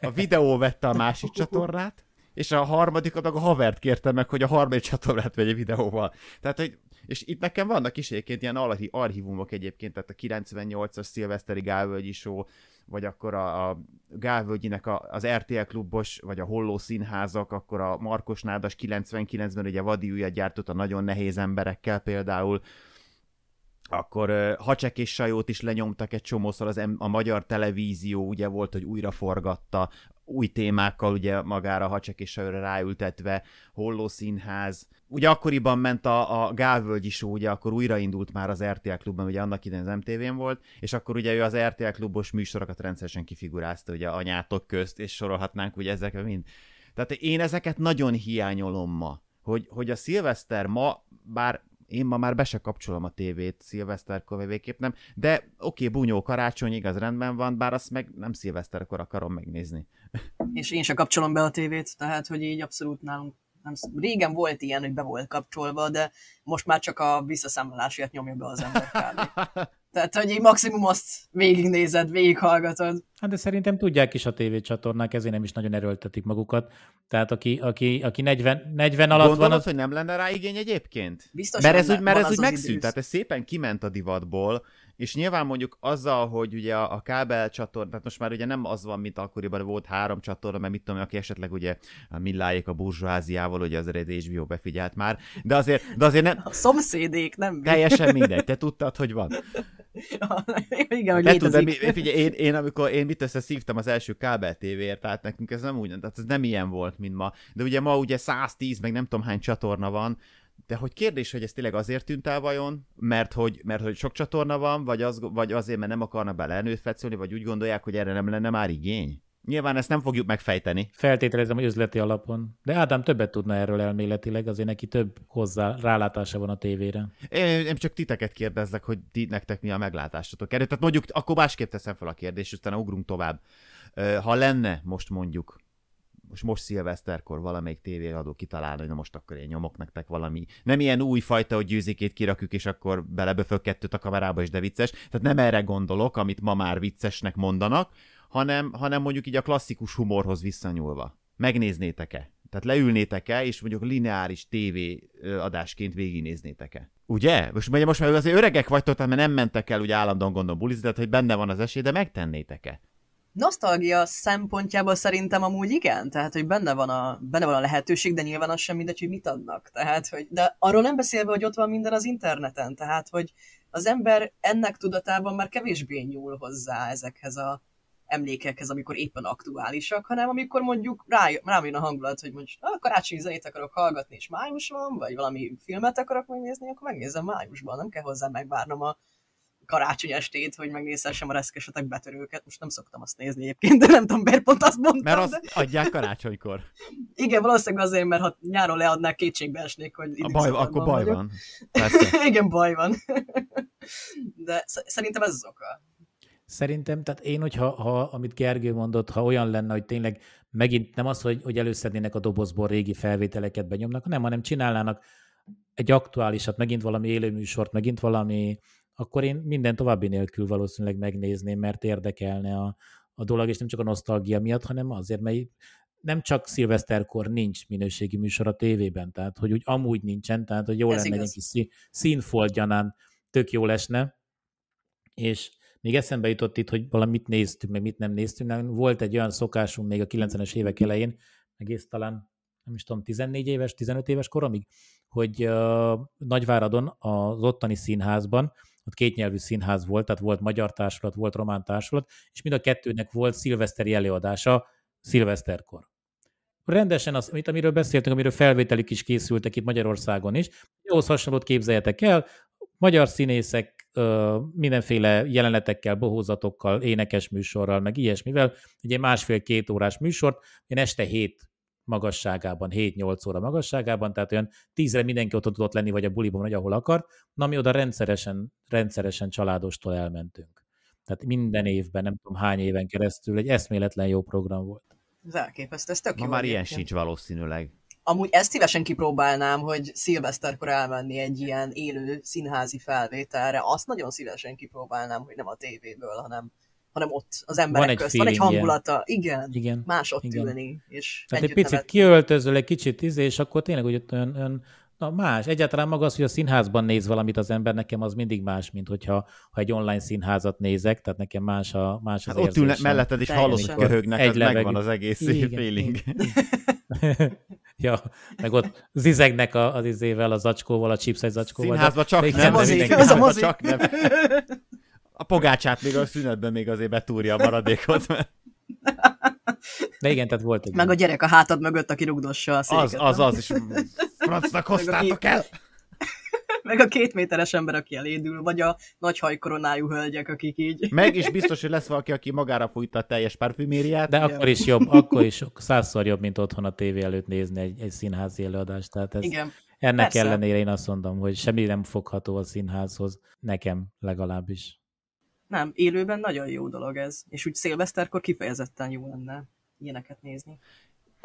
Speaker 5: a videó vette a másik csatornát, és a harmadikat meg a havert kérte meg, hogy a harmadik csatornát vegye videóval. Tehát, hogy, és itt nekem vannak is egyébként ilyen archívumok egyébként, tehát a 98-as szilveszteri Gálvölgyi show, vagy akkor a, a Gálvölgyinek a, az RTL klubos, vagy a Holló színházak, akkor a Markos Nádas 99-ben ugye Vadi Ujjat gyártott a nagyon nehéz emberekkel például, akkor uh, Hacsek és Sajót is lenyomtak egy csomószor, az a magyar televízió ugye volt, hogy újra forgatta, új témákkal ugye magára és Sajóra ráültetve, Holló Színház. Ugye akkoriban ment a, a Gálvölgyi show, ugye akkor újraindult már az RTL klubban, ugye annak idején az MTV-n volt, és akkor ugye ő az RTL klubos műsorokat rendszeresen kifigurázta, ugye anyátok közt, és sorolhatnánk ugye ezeket mind. Tehát én ezeket nagyon hiányolom ma, hogy, hogy a szilveszter ma, bár én ma már be se kapcsolom a tévét szilveszterkor végképp nem, de oké, okay, bunyó karácsony, igaz, rendben van, bár azt meg nem szilveszterkor akarom megnézni.
Speaker 6: És én se kapcsolom be a tévét, tehát hogy így abszolút nálunk nem, régen volt ilyen, hogy be volt kapcsolva, de most már csak a visszaszámolásért nyomja be az ember kb. [LAUGHS] Tehát, hogy így maximum azt végignézed, végighallgatod.
Speaker 7: Hát de szerintem tudják is a tévécsatornák, ezért nem is nagyon erőltetik magukat. Tehát aki, aki, aki 40, 40 alatt
Speaker 5: Gondolod,
Speaker 7: van, az...
Speaker 5: hogy nem lenne rá igény egyébként?
Speaker 6: Biztos
Speaker 5: mert ez úgy, mert ez
Speaker 6: az
Speaker 5: úgy
Speaker 6: az
Speaker 5: megszűnt,
Speaker 6: idősz.
Speaker 5: tehát ez szépen kiment a divatból, és nyilván mondjuk azzal, hogy ugye a, a kábel csatorna, tehát most már ugye nem az van, mint akkoriban volt három csatorna, mert mit tudom, aki esetleg ugye a millájék a burzsóáziával, ugye az eredeti HBO befigyelt már, de azért, de azért nem,
Speaker 6: A szomszédék, nem
Speaker 5: teljesen mindegy, te tudtad, hogy van. [LAUGHS]
Speaker 6: Igen, hogy létezik.
Speaker 5: mi, figyelj, én, én, amikor én mit összeszívtam az első kábel tévéért, tehát nekünk ez nem úgy, tehát ez nem ilyen volt, mint ma. De ugye ma ugye 110, meg nem tudom hány csatorna van, de hogy kérdés, hogy ez tényleg azért tűnt el vajon, mert hogy, mert hogy sok csatorna van, vagy, az, vagy azért, mert nem akarnak bele előfetszölni, vagy úgy gondolják, hogy erre nem lenne már igény? Nyilván ezt nem fogjuk megfejteni.
Speaker 7: Feltételezem, hogy üzleti alapon. De Ádám többet tudna erről elméletileg, azért neki több hozzá rálátása van a tévére.
Speaker 5: Én, én csak titeket kérdezlek, hogy ti, nektek mi a meglátásotok erről. Tehát mondjuk, akkor másképp teszem fel a kérdést, utána ugrunk tovább. Ha lenne most mondjuk, most most szilveszterkor valamelyik tévéadó kitalálna, hogy na most akkor én nyomok nektek valami. Nem ilyen új fajta, hogy győzikét kirakjuk, és akkor beleböfög kettőt a kamerába, és de vicces. Tehát nem erre gondolok, amit ma már viccesnek mondanak, hanem, hanem mondjuk így a klasszikus humorhoz visszanyúlva. Megnéznétek-e? Tehát leülnétek-e, és mondjuk lineáris TV adásként végignéznétek-e? Ugye? Most, ugye most már azért öregek vagytok, tehát mert nem mentek el ugye állandóan gondolom bulizni, tehát hogy benne van az esély, de megtennétek-e?
Speaker 6: Nosztalgia szempontjából szerintem amúgy igen, tehát hogy benne van, a, benne van a lehetőség, de nyilván az sem mindegy, hogy mit adnak. Tehát, hogy, de arról nem beszélve, hogy ott van minden az interneten, tehát hogy az ember ennek tudatában már kevésbé nyúl hozzá ezekhez a emlékekhez, amikor éppen aktuálisak, hanem amikor mondjuk rá, rám jön a hangulat, hogy mondjuk ah, karácsonyi zenét akarok hallgatni, és május van, vagy valami filmet akarok megnézni, akkor megnézem májusban, nem kell hozzá megvárnom a karácsony estét, hogy megnézhessem a reszkesetek betörőket. Most nem szoktam azt nézni egyébként, de nem tudom, miért pont azt mondtam.
Speaker 5: Mert
Speaker 6: de...
Speaker 5: azt adják karácsonykor. [LAUGHS]
Speaker 6: Igen, valószínűleg azért, mert ha nyáron leadnák, kétségbe esnék, hogy
Speaker 5: A baj, akkor baj
Speaker 6: vagyok.
Speaker 5: van. Persze. [LAUGHS]
Speaker 6: Igen, baj van. [LAUGHS] De sz- szerintem ez az oka.
Speaker 7: Szerintem, tehát én, hogyha, ha, amit Gergő mondott, ha olyan lenne, hogy tényleg megint nem az, hogy, hogy előszednének a dobozból régi felvételeket benyomnak, nem, hanem csinálnának egy aktuálisat, megint valami élőműsort, megint valami, akkor én minden további nélkül valószínűleg megnézném, mert érdekelne a, a dolog, és nem csak a nosztalgia miatt, hanem azért, mert nem csak szilveszterkor nincs minőségi műsor a tévében, tehát hogy úgy amúgy nincsen, tehát hogy jó
Speaker 6: Ez
Speaker 7: lenne egy
Speaker 6: igaz.
Speaker 7: kis szín- színfoltgyanán tök jó lesne, és még eszembe jutott itt, hogy valamit néztünk, meg mit nem néztünk. Nem, volt egy olyan szokásunk még a 90-es évek elején, egész talán, nem is tudom, 14 éves, 15 éves koromig, hogy uh, Nagyváradon az ottani színházban, ott kétnyelvű színház volt, tehát volt magyar társulat, volt román társulat, és mind a kettőnek volt szilveszteri előadása szilveszterkor. Rendesen, az, amit, amiről beszéltünk, amiről felvételik is készültek itt Magyarországon is, jóhoz hasonlót képzeljetek el, magyar színészek ö, mindenféle jelenetekkel, bohózatokkal, énekes műsorral, meg ilyesmivel, ugye másfél-két órás műsort, én este hét magasságában, 7-8 óra magasságában, tehát olyan tízre mindenki ott tudott lenni, vagy a buliban, vagy ahol akart, na mi oda rendszeresen, rendszeresen családostól elmentünk. Tehát minden évben, nem tudom hány éven keresztül egy eszméletlen jó program volt.
Speaker 6: Ez elképesztő, ez tök
Speaker 5: Ma
Speaker 6: jó
Speaker 5: már ilyen sincs valószínűleg.
Speaker 6: Amúgy ezt szívesen kipróbálnám, hogy szilveszterkor elmenni egy ilyen élő színházi felvételre. Azt nagyon szívesen kipróbálnám, hogy nem a tévéből, hanem, hanem ott az emberek
Speaker 7: egy
Speaker 6: közt. Van egy hangulata. Igen.
Speaker 7: Igen.
Speaker 6: Más ott
Speaker 7: Igen.
Speaker 6: ülni, és
Speaker 7: Tehát egy picit
Speaker 6: nevetni.
Speaker 7: kiöltözöl, egy kicsit izé, és akkor tényleg úgy olyan, olyan na más. Egyáltalán maga az, hogy a színházban néz valamit az ember, nekem az mindig más, mint hogyha ha egy online színházat nézek, tehát nekem más, a, más az
Speaker 5: Hát ott ülne
Speaker 7: érzésem.
Speaker 5: melletted, és
Speaker 6: Teljesen.
Speaker 5: hallod, hogy köhögnek,
Speaker 7: Egy
Speaker 5: az
Speaker 7: levegő.
Speaker 5: megvan az egész
Speaker 7: Igen, [LAUGHS]
Speaker 5: feeling. [LAUGHS]
Speaker 7: ja, meg ott zizegnek a, az izével, a zacskóval, a chipset zacskóval.
Speaker 5: Színházban csak
Speaker 7: de
Speaker 5: nem,
Speaker 7: igen,
Speaker 5: de
Speaker 6: mozi,
Speaker 5: mindenki-
Speaker 6: az a
Speaker 5: színházban
Speaker 6: mozi.
Speaker 5: csak nem. A pogácsát még a szünetben még azért betúrja a maradékot. Mert
Speaker 7: De igen, tehát volt egy
Speaker 6: Meg a gyerek a hátad mögött, aki rugdossa a széket.
Speaker 5: az, az,
Speaker 6: nem?
Speaker 5: az, és francnak hoztátok el. [LAUGHS]
Speaker 6: Meg a két méteres ember, aki elédül, vagy a nagy hajkoronájú hölgyek, akik így...
Speaker 5: Meg is biztos, hogy lesz valaki, aki magára fújta a teljes parfümériát.
Speaker 7: De akkor is jobb, akkor is százszor jobb, mint otthon a tévé előtt nézni egy, egy színházi előadást. Tehát ez,
Speaker 6: Igen.
Speaker 7: ennek
Speaker 6: persze.
Speaker 7: ellenére én azt mondom, hogy semmi nem fogható a színházhoz, nekem legalábbis.
Speaker 6: Nem, élőben nagyon jó dolog ez. És úgy szilveszterkor kifejezetten jó lenne ilyeneket nézni.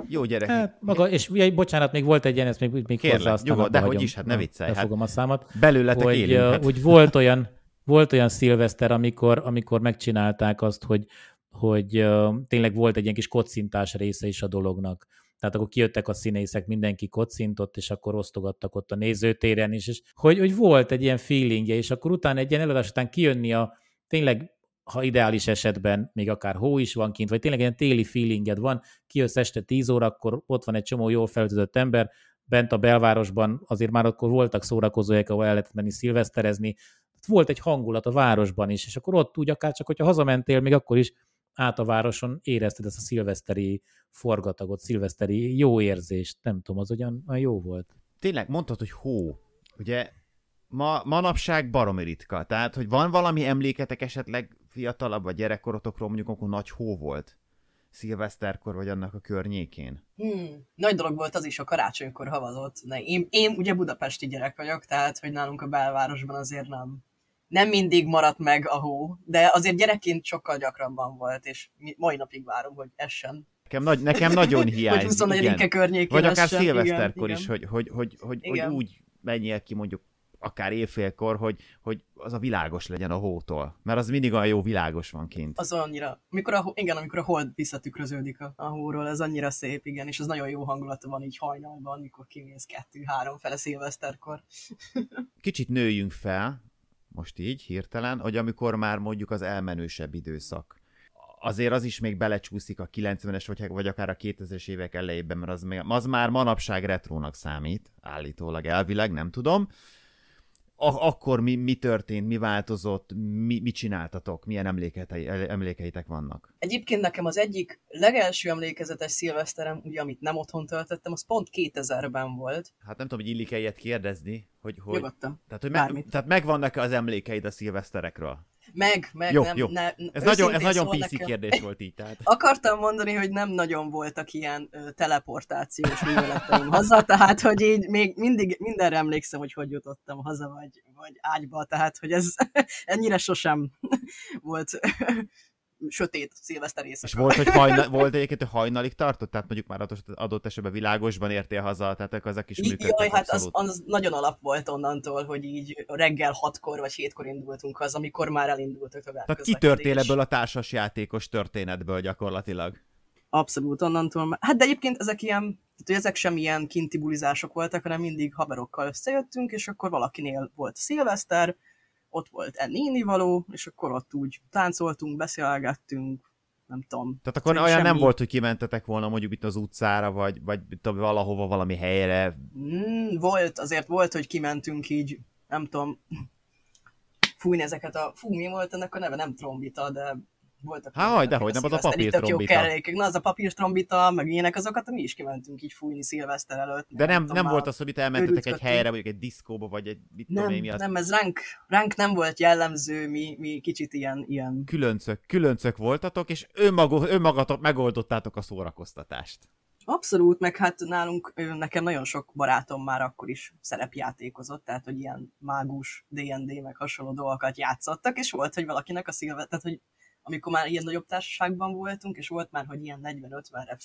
Speaker 5: Jó gyerek.
Speaker 7: Hát, maga, és bocsánat, még volt egy ilyen, ezt még, még
Speaker 5: Kérlek,
Speaker 7: hozzá, aztán
Speaker 5: nyugodt,
Speaker 7: abba
Speaker 5: de hogy is, hát ne viccelj, hát
Speaker 7: Befogom a számat.
Speaker 5: Belőletek
Speaker 7: hogy,
Speaker 5: élünk. Hát.
Speaker 7: úgy volt olyan, volt olyan szilveszter, amikor, amikor megcsinálták azt, hogy, hogy uh, tényleg volt egy ilyen kis kocintás része is a dolognak. Tehát akkor kijöttek a színészek, mindenki kocintott, és akkor osztogattak ott a nézőtéren is, és hogy, hogy volt egy ilyen feelingje, és akkor utána egy ilyen előadás után kijönni a tényleg ha ideális esetben még akár hó is van kint, vagy tényleg ilyen téli feelinged van, kijössz este 10 órakor, ott van egy csomó jól feltöltött ember, bent a belvárosban azért már akkor voltak szórakozóhelyek, ahol el lehetett menni szilveszterezni, volt egy hangulat a városban is, és akkor ott úgy akár csak, hogyha hazamentél, még akkor is át a városon érezted ezt a szilveszteri forgatagot, szilveszteri jó érzést, nem tudom, az olyan, olyan jó volt.
Speaker 5: Tényleg mondtad, hogy hó. Ugye ma, manapság baromi ritka. Tehát, hogy van valami emléketek esetleg fiatalabb vagy gyerekkorotokról, mondjuk akkor nagy hó volt? Szilveszterkor vagy annak a környékén?
Speaker 6: Hmm. Nagy dolog volt az is, a karácsonykor havazott. Ne, én, én ugye budapesti gyerek vagyok, tehát hogy nálunk a belvárosban azért nem, nem mindig maradt meg a hó, de azért gyerekként sokkal gyakrabban volt, és mai napig várom, hogy essen.
Speaker 5: Nekem, nagy, nekem nagyon [LAUGHS]
Speaker 6: Hogy
Speaker 5: hiányzik.
Speaker 6: 24
Speaker 5: igen.
Speaker 6: környékén
Speaker 5: Vagy akár
Speaker 6: essen.
Speaker 5: szilveszterkor
Speaker 6: igen,
Speaker 5: is,
Speaker 6: igen.
Speaker 5: hogy, hogy, hogy, hogy, hogy úgy menjél ki mondjuk akár éjfélkor, hogy, hogy az a világos legyen a hótól. Mert az mindig olyan jó világos van kint.
Speaker 6: Az annyira, amikor a, igen, amikor a hold visszatükröződik a, a hóról, ez annyira szép, igen, és az nagyon jó hangulata van így hajnalban, mikor kimész kettő-három fele szilveszterkor. [LAUGHS]
Speaker 5: Kicsit nőjünk fel, most így hirtelen, hogy amikor már mondjuk az elmenősebb időszak. Azért az is még belecsúszik a 90-es vagy, vagy akár a 2000-es évek elejében, mert az, még, az már manapság retrónak számít, állítólag elvileg, nem tudom. A- akkor mi, mi történt, mi változott, mi, mit csináltatok, milyen emléketei, emlékeitek vannak?
Speaker 6: Egyébként nekem az egyik legelső emlékezetes szilveszterem, ugye amit nem otthon töltöttem, az pont 2000-ben volt.
Speaker 5: Hát nem tudom, hogy illik-e ilyet kérdezni, hogy, hogy,
Speaker 6: Nyugodtan.
Speaker 5: tehát, hogy me, tehát megvannak-e az emlékeid a szilveszterekről?
Speaker 6: Meg, meg
Speaker 5: Jó,
Speaker 6: nem,
Speaker 5: jó.
Speaker 6: Ne,
Speaker 5: Ez nagyon, ez nagyon PC
Speaker 6: nekem-
Speaker 5: kérdés volt így, tehát. [LAUGHS]
Speaker 6: Akartam mondani, hogy nem nagyon voltak ilyen ö, teleportációs műveleteim haza, tehát hogy így még mindig mindenre emlékszem, hogy hogy jutottam haza, vagy, vagy ágyba, tehát hogy ez [LAUGHS] ennyire sosem [LAUGHS] volt sötét szilveszter
Speaker 5: És
Speaker 6: éjszaka.
Speaker 5: volt, hogy hajna, [LAUGHS] volt egyébként, hogy hajnalig tartott? Tehát mondjuk már adott, esetben világosban értél haza, tehát ezek is működtek
Speaker 6: Jaj, hát az,
Speaker 5: abszolút.
Speaker 6: az nagyon alap volt onnantól, hogy így reggel hatkor vagy hétkor indultunk haza, amikor már elindult a
Speaker 5: Tehát kitörtél ebből a társas játékos történetből gyakorlatilag.
Speaker 6: Abszolút, onnantól már. Hát de egyébként ezek ilyen, tehát hogy ezek sem ilyen kinti bulizások voltak, hanem mindig haverokkal összejöttünk, és akkor valakinél volt szilveszter, ott volt enni való, és akkor ott úgy táncoltunk, beszélgettünk, nem tudom.
Speaker 5: Tehát akkor
Speaker 6: Semmi-
Speaker 5: olyan nem
Speaker 6: semmi-
Speaker 5: volt, hogy kimentetek volna mondjuk itt az utcára, vagy, vagy itt valahova, valami helyre.
Speaker 6: Mm, volt, azért volt, hogy kimentünk így, nem tudom, fújni ezeket a, fú, mi volt ennek a neve, nem trombita, de voltak.
Speaker 5: Há, haj, dehogy nem, az a papírtrombita.
Speaker 6: Na, az a papírtrombita, meg ilyenek azokat, mi is kimentünk így fújni szilveszter előtt.
Speaker 5: De nem,
Speaker 6: tudom,
Speaker 5: nem volt az, hogy itt elmentetek egy helyre, mondjuk egy diszkóba, vagy egy mit tudom
Speaker 6: Nem,
Speaker 5: én, mi az.
Speaker 6: nem, ez ránk, ránk nem volt jellemző, mi, mi kicsit ilyen, ilyen
Speaker 5: Különcök, különcök voltatok, és önmaguk, önmagatok megoldottátok a szórakoztatást.
Speaker 6: Abszolút, meg hát nálunk, nekem nagyon sok barátom már akkor is szerepjátékozott, tehát hogy ilyen mágus, D&D, meg hasonló dolgokat játszottak, és volt, hogy valakinek a szilve, tehát hogy amikor már ilyen nagyobb társaságban voltunk, és volt már, hogy ilyen 40-50-re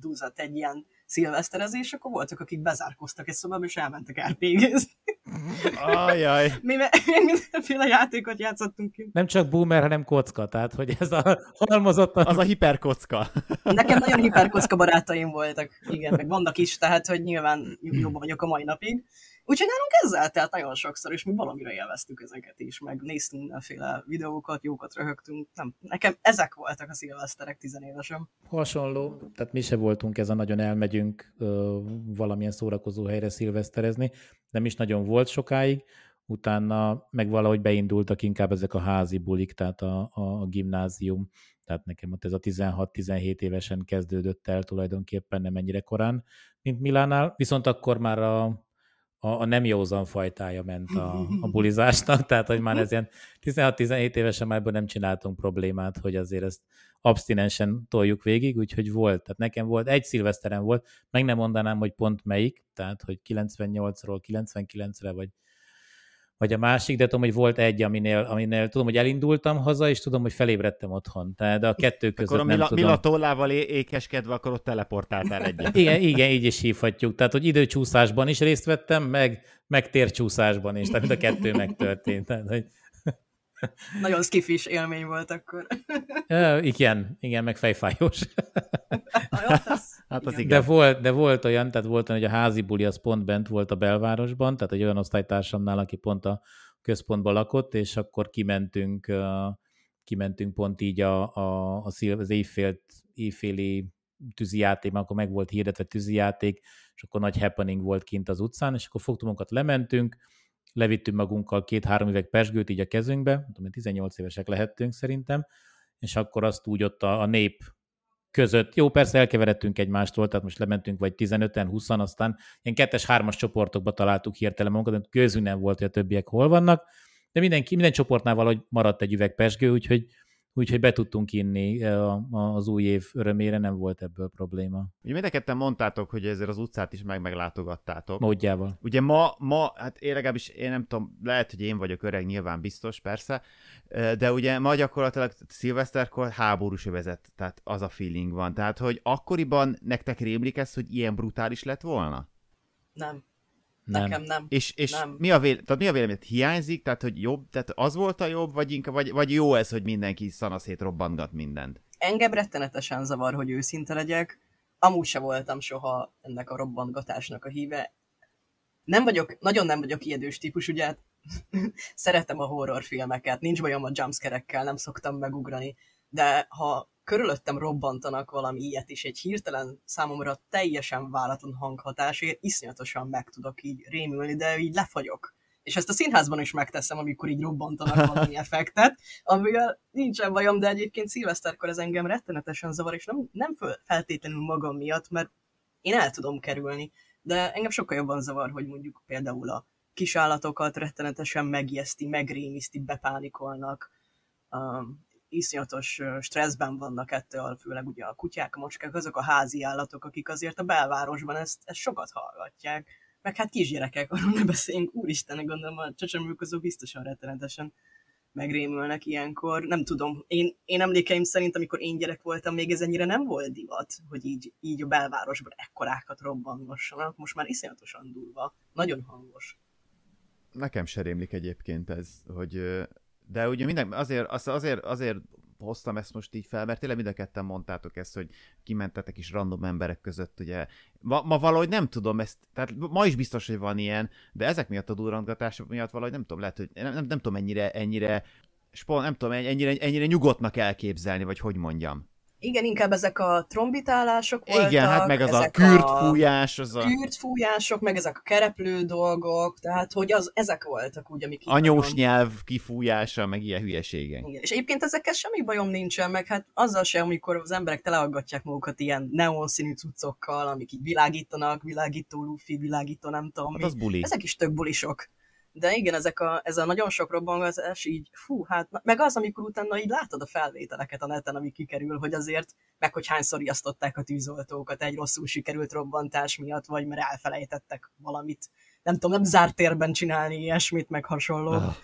Speaker 6: dúzott egy ilyen szilveszterezés, akkor voltak, akik bezárkoztak egy szobába, és elmentek RPG-zni.
Speaker 5: Ajaj. [LAUGHS]
Speaker 6: Mi mindenféle játékot játszottunk ki.
Speaker 7: Nem csak boomer, hanem kocka, tehát hogy ez a halmozottan...
Speaker 5: Az a hiperkocka.
Speaker 6: Nekem nagyon hiperkocka barátaim voltak, igen, meg vannak is, tehát hogy nyilván jobban vagyok a mai napig. Úgyhogy nálunk ezzel telt nagyon sokszor, és mi valamire élveztük ezeket is, meg néztünk mindenféle videókat, jókat röhögtünk. Nem, nekem ezek voltak a szilveszterek tizenévesen.
Speaker 7: Hasonló, tehát mi se voltunk ezen nagyon elmegyünk ö, valamilyen szórakozó helyre szilveszterezni, nem is nagyon volt sokáig, utána meg valahogy beindultak inkább ezek a házi bulik, tehát a, a, a gimnázium, tehát nekem ott ez a 16-17 évesen kezdődött el tulajdonképpen, nem ennyire korán, mint Milánál, viszont akkor már a, a, a nem józan fajtája ment a, a bulizásnak, tehát hogy már ez ilyen 16-17 évesen már ebből nem csináltunk problémát, hogy azért ezt abstinensen toljuk végig, úgyhogy volt. Tehát nekem volt, egy szilveszteren volt, meg nem mondanám, hogy pont melyik, tehát hogy 98-ról 99-re, vagy vagy a másik, de tudom, hogy volt egy, aminél, aminél tudom, hogy elindultam haza, és tudom, hogy felébredtem otthon. Tehát de a kettő között
Speaker 5: Akkor a
Speaker 7: nem
Speaker 5: Mila,
Speaker 7: tudom.
Speaker 5: Mila tollával é- ékeskedve, akkor ott teleportáltál egyet.
Speaker 7: Igen, igen, így is hívhatjuk. Tehát, hogy időcsúszásban is részt vettem, meg, meg tércsúszásban is. Tehát mind a kettő megtörtént. Tehát, hogy,
Speaker 6: Nagyon skifis élmény volt akkor.
Speaker 7: Igen, igen, meg fejfájós. [LAUGHS]
Speaker 5: Hát az
Speaker 7: De
Speaker 5: igen.
Speaker 7: volt, de volt olyan, tehát volt olyan, hogy a házi buli az pont bent volt a belvárosban, tehát egy olyan osztálytársamnál, aki pont a központban lakott, és akkor kimentünk, kimentünk pont így a, a, a az éjfélt, éjféli tűzijáték, mert akkor meg volt hirdetve tűzijáték, és akkor nagy happening volt kint az utcán, és akkor fogtunk magunkat, lementünk, levittünk magunkkal két-három üveg pesgőt így a kezünkbe, tudom, 18 évesek lehettünk szerintem, és akkor azt úgy ott a, a nép között, jó, persze elkeveredtünk egymástól, tehát most lementünk vagy 15-en, 20 aztán ilyen kettes-hármas csoportokba találtuk hirtelen magunkat, közünk nem volt, hogy a többiek hol vannak, de mindenki, minden csoportnál valahogy maradt egy üveg pesgő, úgyhogy, úgyhogy be tudtunk inni a, az új év örömére, nem volt ebből probléma.
Speaker 5: Ugye mind a ketten mondtátok, hogy ezért az utcát is meg meglátogattátok.
Speaker 7: Módjával.
Speaker 5: Ugye ma, ma, hát én legalábbis én nem tudom, lehet, hogy én vagyok öreg, nyilván biztos, persze, de ugye ma gyakorlatilag szilveszterkor háborús övezet, tehát az a feeling van. Tehát, hogy akkoriban nektek rémlik ez, hogy ilyen brutális lett volna?
Speaker 6: Nem.
Speaker 7: Nem.
Speaker 6: Nekem nem.
Speaker 5: És, és
Speaker 6: Nem.
Speaker 5: mi, a véle, tehát mi a véleményed? Hiányzik? Tehát, hogy jobb? Tehát az volt a jobb, vagy, inkább, vagy, vagy jó ez, hogy mindenki szanaszét robbantgat mindent?
Speaker 6: Engem rettenetesen zavar, hogy őszinte legyek. Amúgy se voltam soha ennek a robbantgatásnak a híve. Nem vagyok, nagyon nem vagyok ijedős típus, ugye hát [LAUGHS] szeretem a horrorfilmeket, nincs bajom a jumpscare nem szoktam megugrani, de ha körülöttem robbantanak valami ilyet is, egy hirtelen számomra teljesen váratlan hanghatásért iszonyatosan meg tudok így rémülni, de így lefagyok. És ezt a színházban is megteszem, amikor így robbantanak [LAUGHS] valami effektet, amivel nincsen bajom, de egyébként szilveszterkor ez engem rettenetesen zavar, és nem, nem feltétlenül magam miatt, mert én el tudom kerülni, de engem sokkal jobban zavar, hogy mondjuk például a kisállatokat rettenetesen megijeszti, megrémiszti, bepánikolnak, um, iszonyatos stresszben vannak ettől, főleg ugye a kutyák, a macskák, azok a házi állatok, akik azért a belvárosban ezt, ezt sokat hallgatják. Meg hát kisgyerekek, [LAUGHS] arról ne beszéljünk, úristen, gondolom a csecsemők azok biztosan rettenetesen megrémülnek ilyenkor. Nem tudom, én, én emlékeim szerint, amikor én gyerek voltam, még ez ennyire nem volt divat, hogy így, így a belvárosban ekkorákat robbangassanak. Most már iszonyatosan durva, nagyon hangos.
Speaker 5: Nekem se rémlik egyébként ez, hogy de ugye minden, azért, az- azért, azért hoztam ezt most így fel, mert tényleg mind a ketten mondtátok ezt, hogy kimentetek is random emberek között, ugye. Ma, ma valahogy nem tudom ezt, tehát ma is biztos, hogy van ilyen, de ezek miatt a durrantgatások miatt valahogy nem tudom, lehet, hogy nem, nem, nem tudom ennyire, ennyire, spon, nem tudom, ennyire, ennyire nyugodtnak elképzelni, vagy hogy mondjam.
Speaker 6: Igen, inkább ezek a trombitálások voltak.
Speaker 5: Igen, hát meg az a kürtfújás, az a
Speaker 6: kürtfújások, meg ezek a kereplő dolgok, tehát hogy az, ezek voltak úgy, amik
Speaker 5: anyós nyelv kifújása, meg ilyen hülyeségek.
Speaker 6: Igen. És egyébként ezekkel semmi bajom nincsen, meg hát azzal sem, amikor az emberek teleaggatják magukat ilyen neonszínű cuccokkal, amik így világítanak, világító lufi, világító nem tudom
Speaker 5: Hát
Speaker 6: mi.
Speaker 5: az buli.
Speaker 6: Ezek is tök bulisok. De igen, ezek a, ez a nagyon sok robbangozás így, fú, hát, meg az, amikor utána így látod a felvételeket a neten, ami kikerül, hogy azért, meg hogy hányszor riasztották a tűzoltókat egy rosszul sikerült robbantás miatt, vagy mert elfelejtettek valamit, nem tudom, nem zárt térben csinálni ilyesmit, meg hasonló.
Speaker 5: Ah.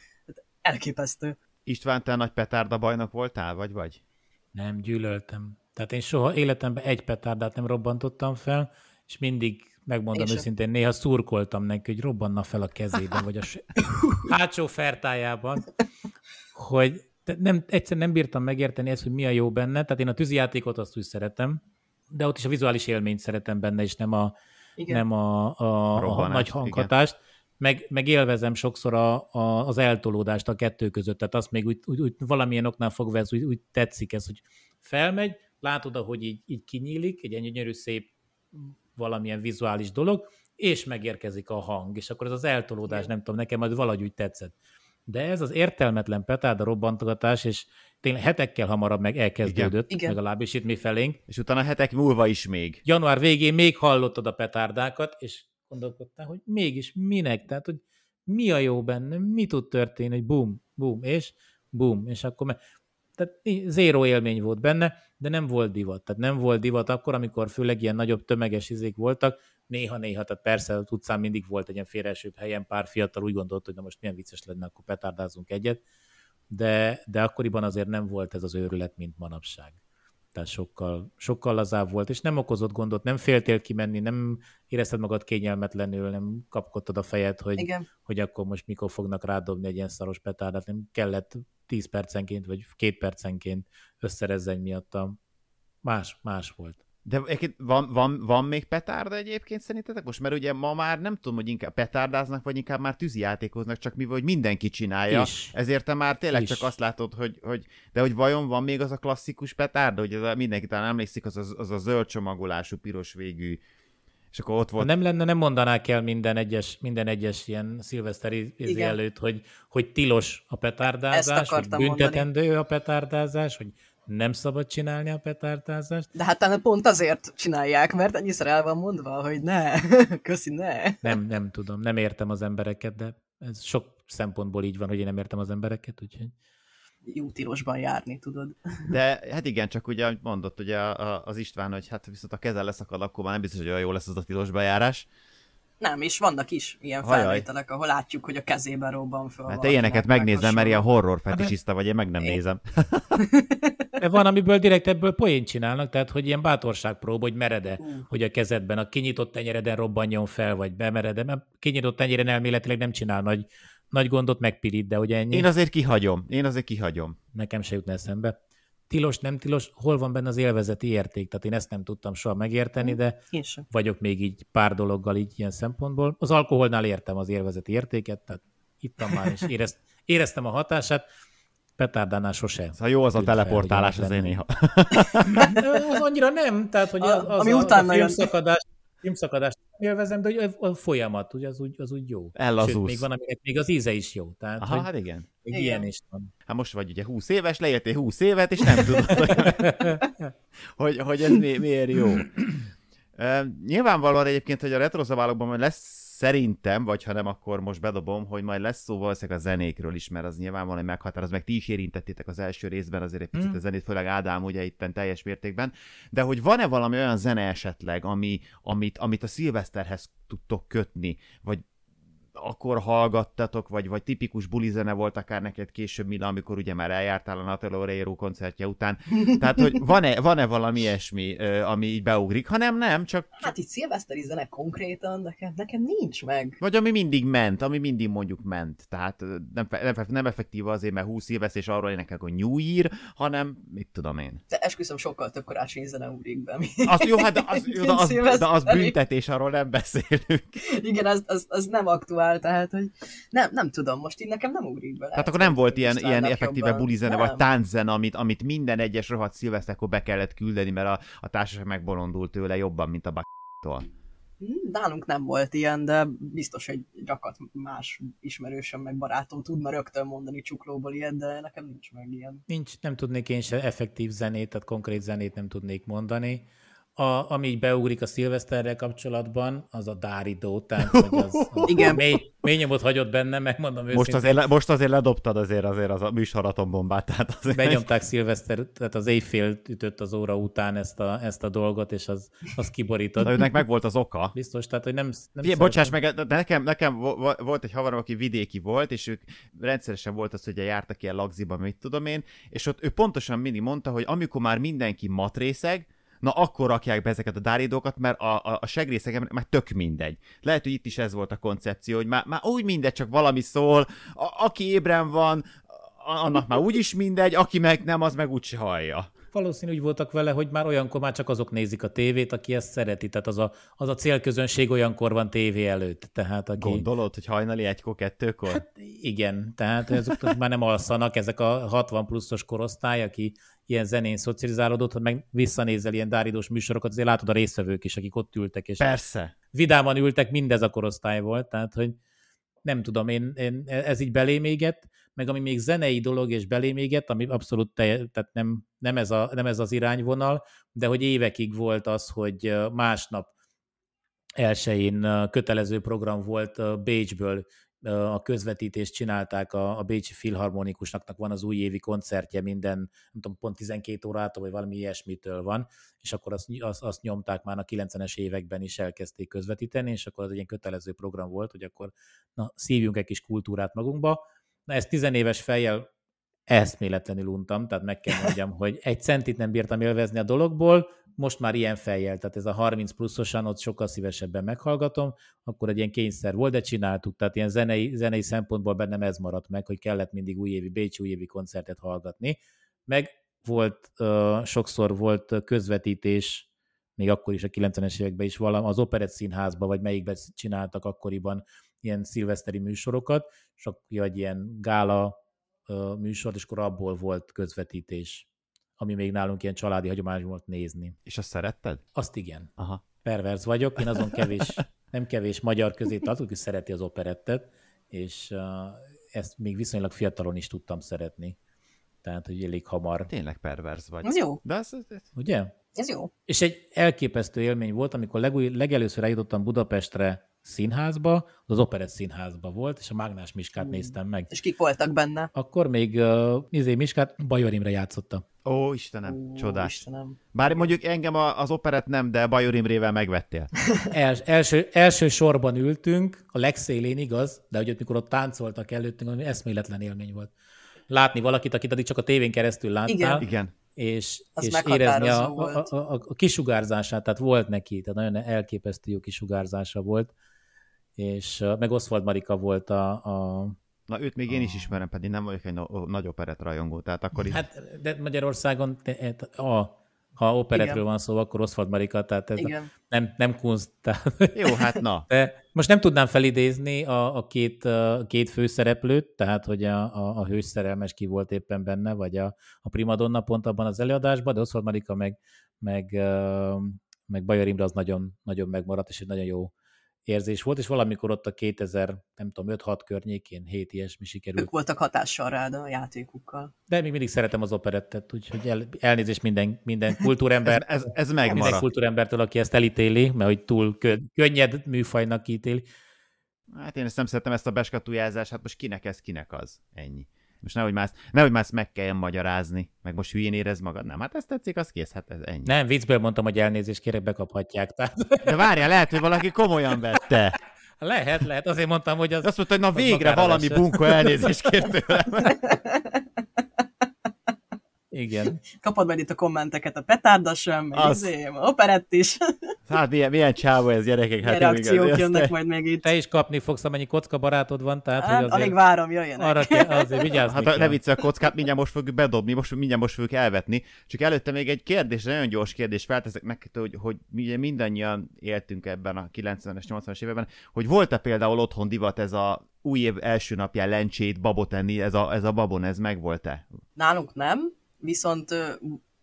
Speaker 6: Elképesztő.
Speaker 5: István, te nagy petárda bajnok voltál, vagy vagy?
Speaker 7: Nem, gyűlöltem. Tehát én soha életemben egy petárdát nem robbantottam fel, és mindig, megmondom
Speaker 6: Én
Speaker 7: őszintén, néha szurkoltam neki, hogy robbanna fel a kezében, vagy a [LAUGHS] hátsó fertájában, hogy nem, egyszer nem bírtam megérteni ezt, hogy mi a jó benne. Tehát én a tűzijátékot azt úgy szeretem, de ott is a vizuális élményt szeretem benne, és nem a,
Speaker 6: Igen.
Speaker 7: nem a, a, a
Speaker 5: Robbanást,
Speaker 7: nagy hanghatást. Meg, meg élvezem sokszor a, a, az eltolódást a kettő között, tehát azt még úgy, úgy, úgy valamilyen oknál fogva ez úgy, úgy tetszik ez, hogy felmegy, látod, ahogy így, így kinyílik, egy gyönyörű szép valamilyen vizuális dolog, és megérkezik a hang, és akkor ez az eltolódás, nem tudom, nekem majd valahogy úgy tetszett. De ez az értelmetlen petárda robbantogatás, és tényleg hetekkel hamarabb meg elkezdődött,
Speaker 6: Igen.
Speaker 7: legalábbis itt mi felénk,
Speaker 5: És utána hetek múlva is még.
Speaker 7: január végén még hallottad a petárdákat, és gondolkodtál, hogy mégis minek, tehát hogy mi a jó benne, mi tud történni, hogy bum, bum, és bum, és akkor me- tehát zéró élmény volt benne, de nem volt divat. Tehát nem volt divat akkor, amikor főleg ilyen nagyobb tömeges izék voltak, néha-néha, tehát persze az utcán mindig volt egy ilyen félreesőbb helyen, pár fiatal úgy gondolt, hogy na most milyen vicces lenne, akkor petárdázunk egyet, de, de akkoriban azért nem volt ez az őrület, mint manapság. Tehát sokkal, sokkal lazább volt, és nem okozott gondot, nem féltél kimenni, nem érezted magad kényelmetlenül, nem kapkodtad a fejed, hogy,
Speaker 6: Igen.
Speaker 7: hogy akkor most mikor fognak rádobni egy ilyen szaros petárdát, nem kellett 10 percenként, vagy két percenként összerezzen miattam. Más, más volt.
Speaker 5: De egyébként van, van, van még petárda egyébként szerintetek most? Mert ugye ma már nem tudom, hogy inkább petárdáznak, vagy inkább már tűzijátékoznak, csak mi, hogy mindenki csinálja.
Speaker 7: Is.
Speaker 5: Ezért te már tényleg
Speaker 7: Is.
Speaker 5: csak azt látod, hogy, hogy, de hogy vajon van még az a klasszikus petárda, hogy ez a, mindenki talán emlékszik, az, az, az a zöld csomagolású, piros végű, és akkor ott
Speaker 7: Ha
Speaker 5: volt
Speaker 7: nem lenne, nem mondanák el minden egyes, minden egyes ilyen szilveszteri előtt, hogy, hogy tilos a petárdázás, hogy büntetendő a petárdázás, hogy nem szabad csinálni a petárdázást.
Speaker 6: De hát talán pont azért csinálják, mert ennyiszer el van mondva, hogy ne, [LAUGHS] köszi, ne.
Speaker 7: Nem, nem tudom, nem értem az embereket, de ez sok szempontból így van, hogy én nem értem az embereket, úgyhogy
Speaker 6: Jó tilosban járni, tudod.
Speaker 5: De hát igen, csak ugye ahogy mondott ugye az István, hogy hát viszont a keze leszakad, akkor már nem biztos, hogy olyan jó lesz az a tilos bejárás.
Speaker 6: Nem, és vannak is ilyen
Speaker 5: Hajaj.
Speaker 6: felvételek, ahol látjuk, hogy a kezében robban föl.
Speaker 5: Hát te ilyeneket
Speaker 6: meg
Speaker 5: megnézem, mert ilyen horror fetisista vagy, én meg nem
Speaker 6: Én-
Speaker 5: nézem. [LAUGHS]
Speaker 7: De van, amiből direkt ebből poént csinálnak, tehát hogy ilyen bátorságprób, hogy merede,
Speaker 6: Ú.
Speaker 7: hogy a kezedben a kinyitott tenyereden robbanjon fel, vagy bemerede, mert kinyitott tenyeren elméletileg nem csinál nagy, nagy gondot, megpirít, de ugye ennyi,
Speaker 5: Én azért kihagyom, én azért kihagyom.
Speaker 7: nekem se jutna eszembe. Tilos, nem tilos, hol van benne az élvezeti érték? Tehát én ezt nem tudtam soha megérteni, de
Speaker 6: Én sem.
Speaker 7: vagyok még így pár dologgal így ilyen szempontból. Az alkoholnál értem az élvezeti értéket, tehát ittam már, és érezt, [LAUGHS] éreztem a hatását, petárdánál sose.
Speaker 5: Szóval jó az a
Speaker 7: fel,
Speaker 5: teleportálás
Speaker 7: hogy
Speaker 5: azért
Speaker 7: lenne.
Speaker 5: néha. [LAUGHS]
Speaker 7: az annyira nem, tehát hogy az, az
Speaker 6: ami
Speaker 7: a,
Speaker 6: utána
Speaker 7: a
Speaker 6: jön.
Speaker 7: filmszakadás, filmszakadást nem élvezem, de hogy a folyamat, ugye az úgy, az úgy jó.
Speaker 5: Ellazulsz.
Speaker 7: Sőt, még van, aminek még az íze is jó. Tehát,
Speaker 5: Aha, hát igen.
Speaker 7: még
Speaker 6: Igen.
Speaker 7: ilyen is van.
Speaker 5: Hát most vagy ugye 20 éves, leéltél 20 évet, és nem tudod, hogy, [LAUGHS] hogy, hogy ez mi, miért jó. Uh, nyilvánvalóan egyébként, hogy a retrozabálókban majd lesz szerintem, vagy ha nem, akkor most bedobom, hogy majd lesz szó valószínűleg a zenékről is, mert az nyilvánvalóan meghatároz, meg ti is érintettétek az első részben azért egy picit
Speaker 7: Hmm.
Speaker 5: a zenét, főleg Ádám ugye itten teljes mértékben, de hogy van-e valami olyan zene esetleg, ami, amit, amit a szilveszterhez tudtok kötni, vagy akkor hallgattatok, vagy, vagy tipikus bulizene volt akár neked később, Mila, amikor ugye már eljártál a Natalia Oreiro koncertje után. Tehát, hogy van-e, van-e valami ilyesmi, ami így beugrik? Ha nem, nem, csak,
Speaker 6: Hát itt szilveszteri zene konkrétan nekem, nekem nincs meg.
Speaker 5: vagy ami mindig ment, ami mindig mondjuk ment. Tehát nem, nem, nem effektív azért, mert 20 éves és arról énekel, hogy New Year, hanem mit tudom én.
Speaker 6: De esküszöm, sokkal több karácsonyi zene ugrik be. Mi.
Speaker 5: Az, jó, hát de az, [LAUGHS] de az, de az büntetés, arról nem beszélünk.
Speaker 6: Igen, az, az, az, nem aktuál, tehát, hogy nem, nem tudom, most így nekem nem ugrik be.
Speaker 5: Tehát akkor nem volt ilyen, ilyen effektíve bulizene,
Speaker 6: Nem.
Speaker 5: vagy tánczene, amit, amit minden egyes rohadt szilveszterkor be kellett küldeni, mert a, a társaság megbolondult tőle jobban, mint a b***tól.
Speaker 6: Hm, Nálunk nem volt ilyen, de biztos, hogy rakat más ismerősöm, meg barátom tudna rögtön mondani csuklóból ilyet, de nekem nincs meg ilyen.
Speaker 7: Nincs, nem tudnék én se effektív zenét, tehát konkrét zenét nem tudnék mondani. A, ami így beugrik a szilveszterrel kapcsolatban, az a Dáridó tánc, vagy az, az [LAUGHS]
Speaker 6: Igen.
Speaker 7: Mély, mély nyomot hagyott bennem, megmondom
Speaker 5: Most
Speaker 7: őszintén.
Speaker 5: azért, le- most azért ledobtad azért, azért az a műsoratombomát. Tehát azért
Speaker 7: Benyomták Szilveszter, tehát az éjfél ütött az óra után ezt a, ezt a dolgot, és az, az kiborított.
Speaker 5: Na, őnek meg volt az oka.
Speaker 7: Biztos, tehát, hogy nem, nem
Speaker 5: Figyelj, bocsáss meg, de nekem, nekem vo- vo- volt egy havarom, aki vidéki volt, és ők rendszeresen volt az, hogy jártak ilyen lagziba, mit tudom én, és ott ő pontosan mindig mondta, hogy amikor már mindenki matrészeg, na akkor rakják be ezeket a dáridókat, mert a, a, a segrészegen már tök mindegy. Lehet, hogy itt is ez volt a koncepció, hogy már, már úgy mindegy, csak valami szól, a, aki ébren van, annak már úgyis mindegy, aki meg nem, az meg úgyse hallja.
Speaker 7: Valószínű úgy voltak vele, hogy már olyankor már csak azok nézik a tévét, aki ezt szereti. Tehát az a, az a célközönség olyankor van tévé előtt. Tehát aki,
Speaker 5: Gondolod, hogy hajnali egykor, kettőkor? Hát,
Speaker 7: Igen, tehát ezek már nem alszanak, ezek a 60 pluszos korosztály, aki ilyen zenén szocializálódott, hogy meg visszanézel ilyen dáridós műsorokat, azért látod a résztvevők is, akik ott ültek, és
Speaker 5: Persze.
Speaker 7: vidáman ültek, mindez a korosztály volt, tehát hogy nem tudom, én, én ez így belém égett, meg ami még zenei dolog és belém égett, ami abszolút te, tehát nem, nem, ez a, nem ez az irányvonal, de hogy évekig volt az, hogy másnap elsőjén kötelező program volt Bécsből, a közvetítést csinálták, a, a Bécsi Filharmonikusnak van az újévi koncertje minden, nem tudom, pont 12 órától, vagy valami ilyesmitől van, és akkor azt, azt, azt nyomták már a 90-es években is elkezdték közvetíteni, és akkor az egy ilyen kötelező program volt, hogy akkor na, szívjunk egy kis kultúrát magunkba. Na ezt tizenéves fejjel eszméletlenül untam, tehát meg kell mondjam, hogy egy centit nem bírtam élvezni a dologból, most már ilyen fejjel, tehát ez a 30 pluszosan ott sokkal szívesebben meghallgatom, akkor egy ilyen kényszer volt, de csináltuk, tehát ilyen zenei, zenei szempontból bennem ez maradt meg, hogy kellett mindig újévi, Bécsi újévi koncertet hallgatni, meg volt, uh, sokszor volt közvetítés, még akkor is a 90-es években is valam, az Operett Színházban, vagy melyikben csináltak akkoriban ilyen szilveszteri műsorokat, és akkor egy ilyen gála ö, műsor, és akkor abból volt közvetítés, ami még nálunk ilyen családi hagyomány volt nézni.
Speaker 5: És azt szeretted?
Speaker 7: Azt igen.
Speaker 5: Aha.
Speaker 7: Perverz vagyok, én azon kevés, nem kevés magyar közé tartok, aki szereti az operettet, és uh, ezt még viszonylag fiatalon is tudtam szeretni. Tehát, hogy elég hamar.
Speaker 5: Tényleg perverz vagy.
Speaker 6: Ez jó.
Speaker 5: De ez, ez,
Speaker 7: Ugye?
Speaker 6: Ez jó.
Speaker 7: És egy elképesztő élmény volt, amikor legúj, legelőször eljutottam Budapestre színházba, az az Operett színházba volt, és a Mágnás Miskát néztem meg.
Speaker 6: És kik voltak benne?
Speaker 7: Akkor még uh, izé Miskát Bajor Imre játszotta.
Speaker 5: Ó, Istenem,
Speaker 6: Ó,
Speaker 5: csodás.
Speaker 6: Istenem.
Speaker 5: Bár mondjuk engem az operet nem, de Bajor Imrével megvettél. [LAUGHS]
Speaker 7: Els, első, első sorban ültünk, a legszélén igaz, de hogy ott, mikor ott táncoltak előttünk, ami eszméletlen élmény volt. Látni valakit, akit addig csak a tévén keresztül láttál,
Speaker 6: Igen.
Speaker 5: Igen.
Speaker 7: és,
Speaker 6: Az
Speaker 7: és érezni a, a, a, a, kisugárzását, tehát volt neki, tehát nagyon elképesztő jó kisugárzása volt, és meg Oswald Marika volt a, a
Speaker 5: Na őt még én is ismerem, pedig nem vagyok egy no- nagy operet rajongó, tehát akkor hát,
Speaker 7: Hát, de Magyarországon, a, ha operetről
Speaker 6: Igen.
Speaker 7: van szó, akkor Oswald Marika, tehát ez a,
Speaker 6: Igen.
Speaker 7: nem, nem kunst. Tehát,
Speaker 5: Jó, hát na.
Speaker 7: de most nem tudnám felidézni a, a két, a két főszereplőt, tehát hogy a, a, a hős szerelmes ki volt éppen benne, vagy a, a primadonna pont abban az előadásban, de Oswald Marika meg, meg, meg Bajor Imre az nagyon, nagyon megmaradt, és egy nagyon jó érzés volt, és valamikor ott a 2000, nem tudom, 5-6 környékén, 7 ilyesmi sikerült
Speaker 6: Ők voltak hatással rád a játékukkal.
Speaker 7: de még mindig szeretem az operettet, úgyhogy el, elnézést minden, minden
Speaker 5: Ez, [LAUGHS]
Speaker 7: kultúrember,
Speaker 5: ez, ez
Speaker 7: minden
Speaker 5: megmaradt.
Speaker 7: kultúrembertől, aki ezt elítéli, mert hogy túl kö, könnyed műfajnak ítéli.
Speaker 5: Hát én ezt nem szeretem, ezt a beskatujázást, hát most kinek ez, kinek az. Ennyi. Most nehogy már, ezt- nehogy már ezt meg kelljen magyarázni, meg most hülyén érez magad. Nem, hát ezt tetszik, az kész, hát ez ennyi.
Speaker 7: Nem, viccből mondtam, hogy elnézést kérek, bekaphatják. Tehát,
Speaker 5: De várjál, lehet, hogy valaki komolyan vette.
Speaker 7: lehet, lehet, azért mondtam, hogy az...
Speaker 5: Azt mondta, hogy na végre valami bunkó elnézést kért tőlem. [LAUGHS]
Speaker 7: Igen. [LAUGHS]
Speaker 6: Kapod majd itt a kommenteket, a petárda sem,
Speaker 5: Az.
Speaker 6: izé, a operett is. [LAUGHS]
Speaker 5: Hát milyen, milyen csávó ez, gyerekek.
Speaker 6: Hát
Speaker 5: igaz,
Speaker 6: reakciók
Speaker 5: ezt-
Speaker 6: jönnek [LAUGHS] majd még itt.
Speaker 7: Te is kapni fogsz, amennyi kocka barátod van, tehát
Speaker 6: Hát,
Speaker 7: hogy
Speaker 6: alig
Speaker 7: azért
Speaker 6: várom, jöjjenek.
Speaker 7: arra kell, azért vigyázni
Speaker 5: Hát
Speaker 7: kell.
Speaker 5: ne vicce a kockát, mindjárt most fogjuk bedobni, most, mindjárt most fogjuk elvetni. Csak előtte még egy kérdés, nagyon gyors kérdés felteszek nektek, hogy, hogy ugye mindannyian éltünk ebben a 90-es, 80-as években, hogy volt-e például otthon divat ez a új év első napján lencsét, babot enni, ez a, ez a babon, ez megvolt-e?
Speaker 6: Nálunk nem, viszont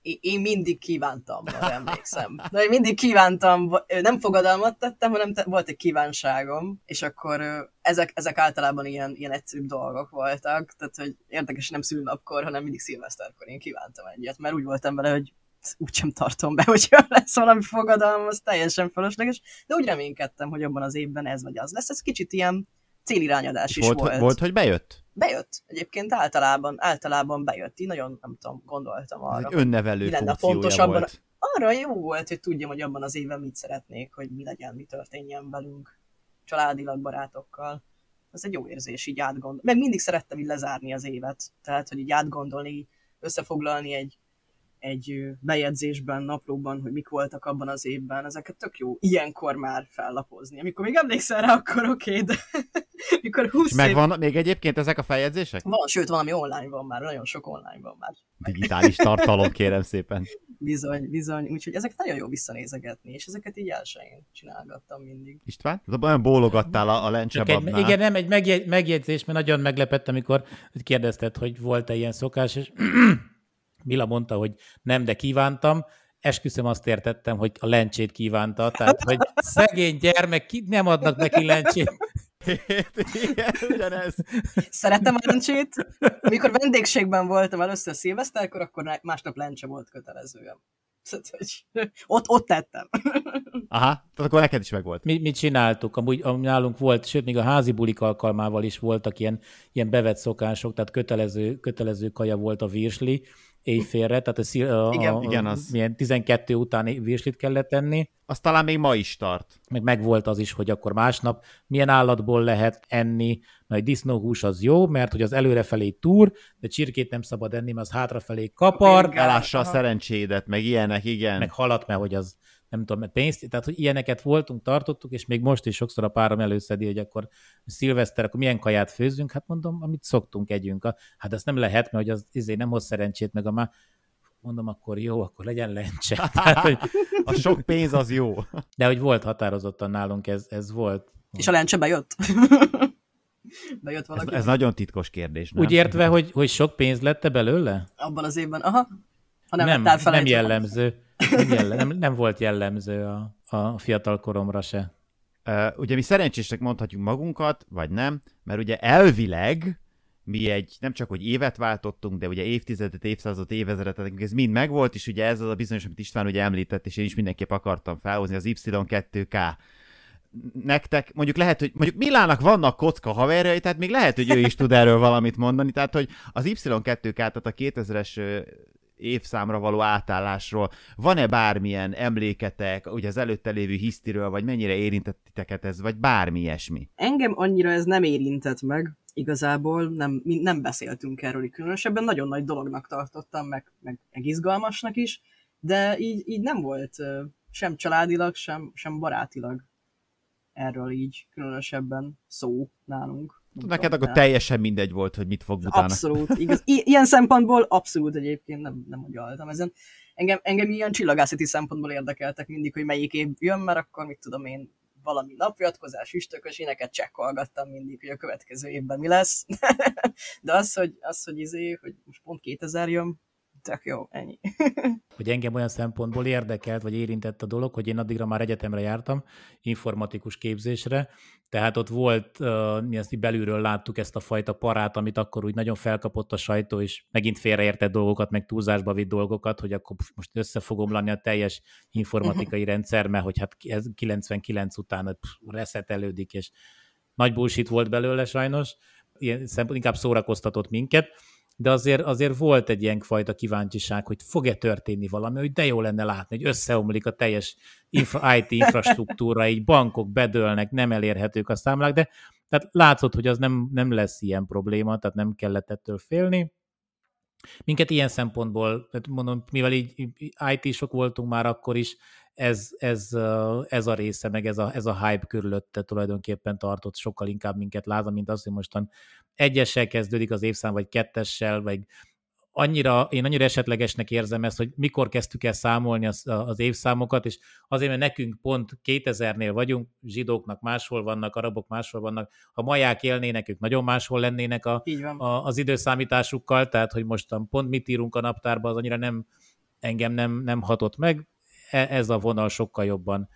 Speaker 6: én- mindig kívántam, emlékszem. De én mindig kívántam, nem fogadalmat tettem, hanem te, volt egy kívánságom, és akkor ezek, ezek általában ilyen, ilyen egyszerűbb dolgok voltak, tehát hogy érdekes nem szülnapkor, hanem mindig szilveszterkor én kívántam egyet, mert úgy voltam vele, hogy úgysem tartom be, [LAUGHS] hogyha lesz valami fogadalom, az teljesen fölösleges, de úgy reménykedtem, hogy abban az évben ez vagy az lesz. Ez kicsit ilyen célirányadás is
Speaker 5: volt,
Speaker 6: volt.
Speaker 5: volt, hogy bejött?
Speaker 6: Bejött. Egyébként általában, általában bejött. Így nagyon, nem tudom, gondoltam
Speaker 5: Ez
Speaker 6: arra.
Speaker 5: egy önnevelő
Speaker 6: Mi lenne fontosabban-
Speaker 5: volt.
Speaker 6: Arra jó volt, hogy tudjam, hogy abban az évben mit szeretnék, hogy mi legyen, mi történjen velünk. Családilag, barátokkal. Ez egy jó érzés, így átgondolni. Meg mindig szerettem így lezárni az évet. Tehát, hogy így átgondolni, összefoglalni egy, egy bejegyzésben, naplóban, hogy mik voltak abban az évben. Ezeket tök jó ilyenkor már fellapozni. Amikor még emlékszel rá, akkor oké, okay, de mikor 20
Speaker 5: És
Speaker 6: év...
Speaker 5: megvannak még egyébként ezek a feljegyzések?
Speaker 6: Van, sőt, valami online van már, nagyon sok online van már.
Speaker 5: Digitális tartalom, kérem szépen. [LAUGHS]
Speaker 6: Bizony, bizony. Úgyhogy ezeket nagyon jó visszanézegetni, és ezeket így elsőjén csinálgattam mindig.
Speaker 5: István? Olyan bólogattál a, a lencsebabnál.
Speaker 7: egy, igen, nem, egy megjegy, megjegyzés, mert nagyon meglepett, amikor kérdezted, hogy volt-e ilyen szokás, és [CLEARS THROAT] Mila mondta, hogy nem, de kívántam. Esküszöm azt értettem, hogy a lencsét kívánta, tehát, hogy [LAUGHS] szegény gyermek, ki nem adnak neki lencsét.
Speaker 5: Igen, ugyanez.
Speaker 6: Szerettem a lencsét. Mikor vendégségben voltam először szilveszterkor, akkor másnap lencse volt kötelezően. Szóval, hogy Ott, ott tettem.
Speaker 5: Aha, tehát akkor neked is megvolt.
Speaker 7: Mi, mit csináltuk? Amúgy ami nálunk volt, sőt, még a házi bulik alkalmával is voltak ilyen, ilyen bevett szokások, tehát kötelező, kötelező kaja volt a virsli éjfélre, tehát a, a,
Speaker 6: Igen.
Speaker 7: a,
Speaker 5: Igen, az.
Speaker 7: milyen 12 utáni virslit kellett tenni,
Speaker 5: Az talán még ma is tart.
Speaker 7: meg megvolt az is, hogy akkor másnap milyen állatból lehet enni, mert disznóhús az jó, mert hogy az előrefelé túr, de csirkét nem szabad enni, mert az hátrafelé kapar.
Speaker 5: Elássa a szerencsédet, meg ilyenek, igen.
Speaker 7: meg halat, mert hogy az nem tudom, pénzt, tehát hogy ilyeneket voltunk, tartottuk, és még most is sokszor a párom előszedi, hogy akkor szilveszter, akkor milyen kaját főzzünk, hát mondom, amit szoktunk, együnk. Hát ezt nem lehet, mert hogy az izé nem hoz szerencsét, meg a már mondom, akkor jó, akkor legyen lencse. [LAUGHS] Tehát, hogy,
Speaker 5: A sok pénz az jó.
Speaker 7: de hogy volt határozottan nálunk, ez, ez volt.
Speaker 6: És a lencse bejött. [LAUGHS] bejött
Speaker 5: Ez,
Speaker 6: valaki.
Speaker 5: ez nagyon titkos kérdés, nem?
Speaker 7: Úgy értve, hogy, hogy sok pénz lett belőle?
Speaker 6: Abban az évben, aha. Ha nem,
Speaker 7: nem, jellemző. Nem, jelle, nem, nem volt jellemző a, a fiatal koromra se.
Speaker 5: Uh, ugye mi szerencsésnek mondhatjuk magunkat, vagy nem, mert ugye elvileg mi egy, nem csak hogy évet váltottunk, de ugye évtizedet, évszázadot, évezredet, ez mind megvolt, és ugye ez az a bizonyos, amit István ugye említett, és én is mindenképp akartam felhozni, az Y2K. Nektek, mondjuk lehet, hogy mondjuk Milának vannak kocka haverjai, tehát még lehet, hogy ő is tud erről valamit mondani, tehát hogy az Y2K, tehát a 2000-es ö, évszámra való átállásról van-e bármilyen emléketek, ugye az előtte lévő hisztiről, vagy mennyire érintett titeket ez, vagy bármi ilyesmi?
Speaker 6: Engem annyira ez nem érintett meg, igazából nem, nem beszéltünk erről különösebben, nagyon nagy dolognak tartottam, meg, meg, meg izgalmasnak is, de így, így nem volt sem családilag, sem, sem barátilag erről így különösebben szó nálunk.
Speaker 5: Neked akkor teljesen mindegy volt, hogy mit fog utána.
Speaker 6: Abszolút, igaz. I- ilyen szempontból abszolút egyébként nem, nem agyaltam ezen. Engem, engem ilyen csillagászati szempontból érdekeltek mindig, hogy melyik év jön, mert akkor mit tudom én, valami napjatkozás, üstökös, éneket csekkolgattam mindig, hogy a következő évben mi lesz. [LAUGHS] De az, hogy, az, hogy izé, hogy most pont 2000 jön, tök jó, ennyi. [LAUGHS]
Speaker 7: hogy engem olyan szempontból érdekelt, vagy érintett a dolog, hogy én addigra már egyetemre jártam, informatikus képzésre, tehát ott volt, mi ezt belülről láttuk ezt a fajta parát, amit akkor úgy nagyon felkapott a sajtó, és megint félreértett dolgokat, meg túlzásba vitt dolgokat, hogy akkor most össze fog omlani a teljes informatikai [LAUGHS] rendszer, mert hogy hát ez 99 után pff, reszetelődik, és nagy bullshit volt belőle sajnos, ilyen szempont inkább szórakoztatott minket, de azért, azért volt egy ilyen fajta kíváncsiság, hogy fog-e történni valami, hogy de jó lenne látni, hogy összeomlik a teljes infra, IT infrastruktúra, így bankok bedőlnek, nem elérhetők a számlák, de tehát látszott, hogy az nem, nem lesz ilyen probléma, tehát nem kellett ettől félni. Minket ilyen szempontból, mondom, mivel így IT-sok voltunk már akkor is, ez, ez, ez a része, meg ez a, ez a hype körülötte tulajdonképpen tartott sokkal inkább minket lázva, mint az, hogy mostan egyessel kezdődik az évszám, vagy kettessel, vagy annyira, én annyira esetlegesnek érzem ezt, hogy mikor kezdtük el számolni az, az évszámokat, és azért, mert nekünk pont 2000-nél vagyunk, zsidóknak máshol vannak, arabok máshol vannak, ha maják élnének, ők nagyon máshol lennének a, a, az időszámításukkal, tehát hogy mostan pont mit írunk a naptárba, az annyira nem, engem nem, nem hatott meg. E- Ez a vonal sokkal jobban,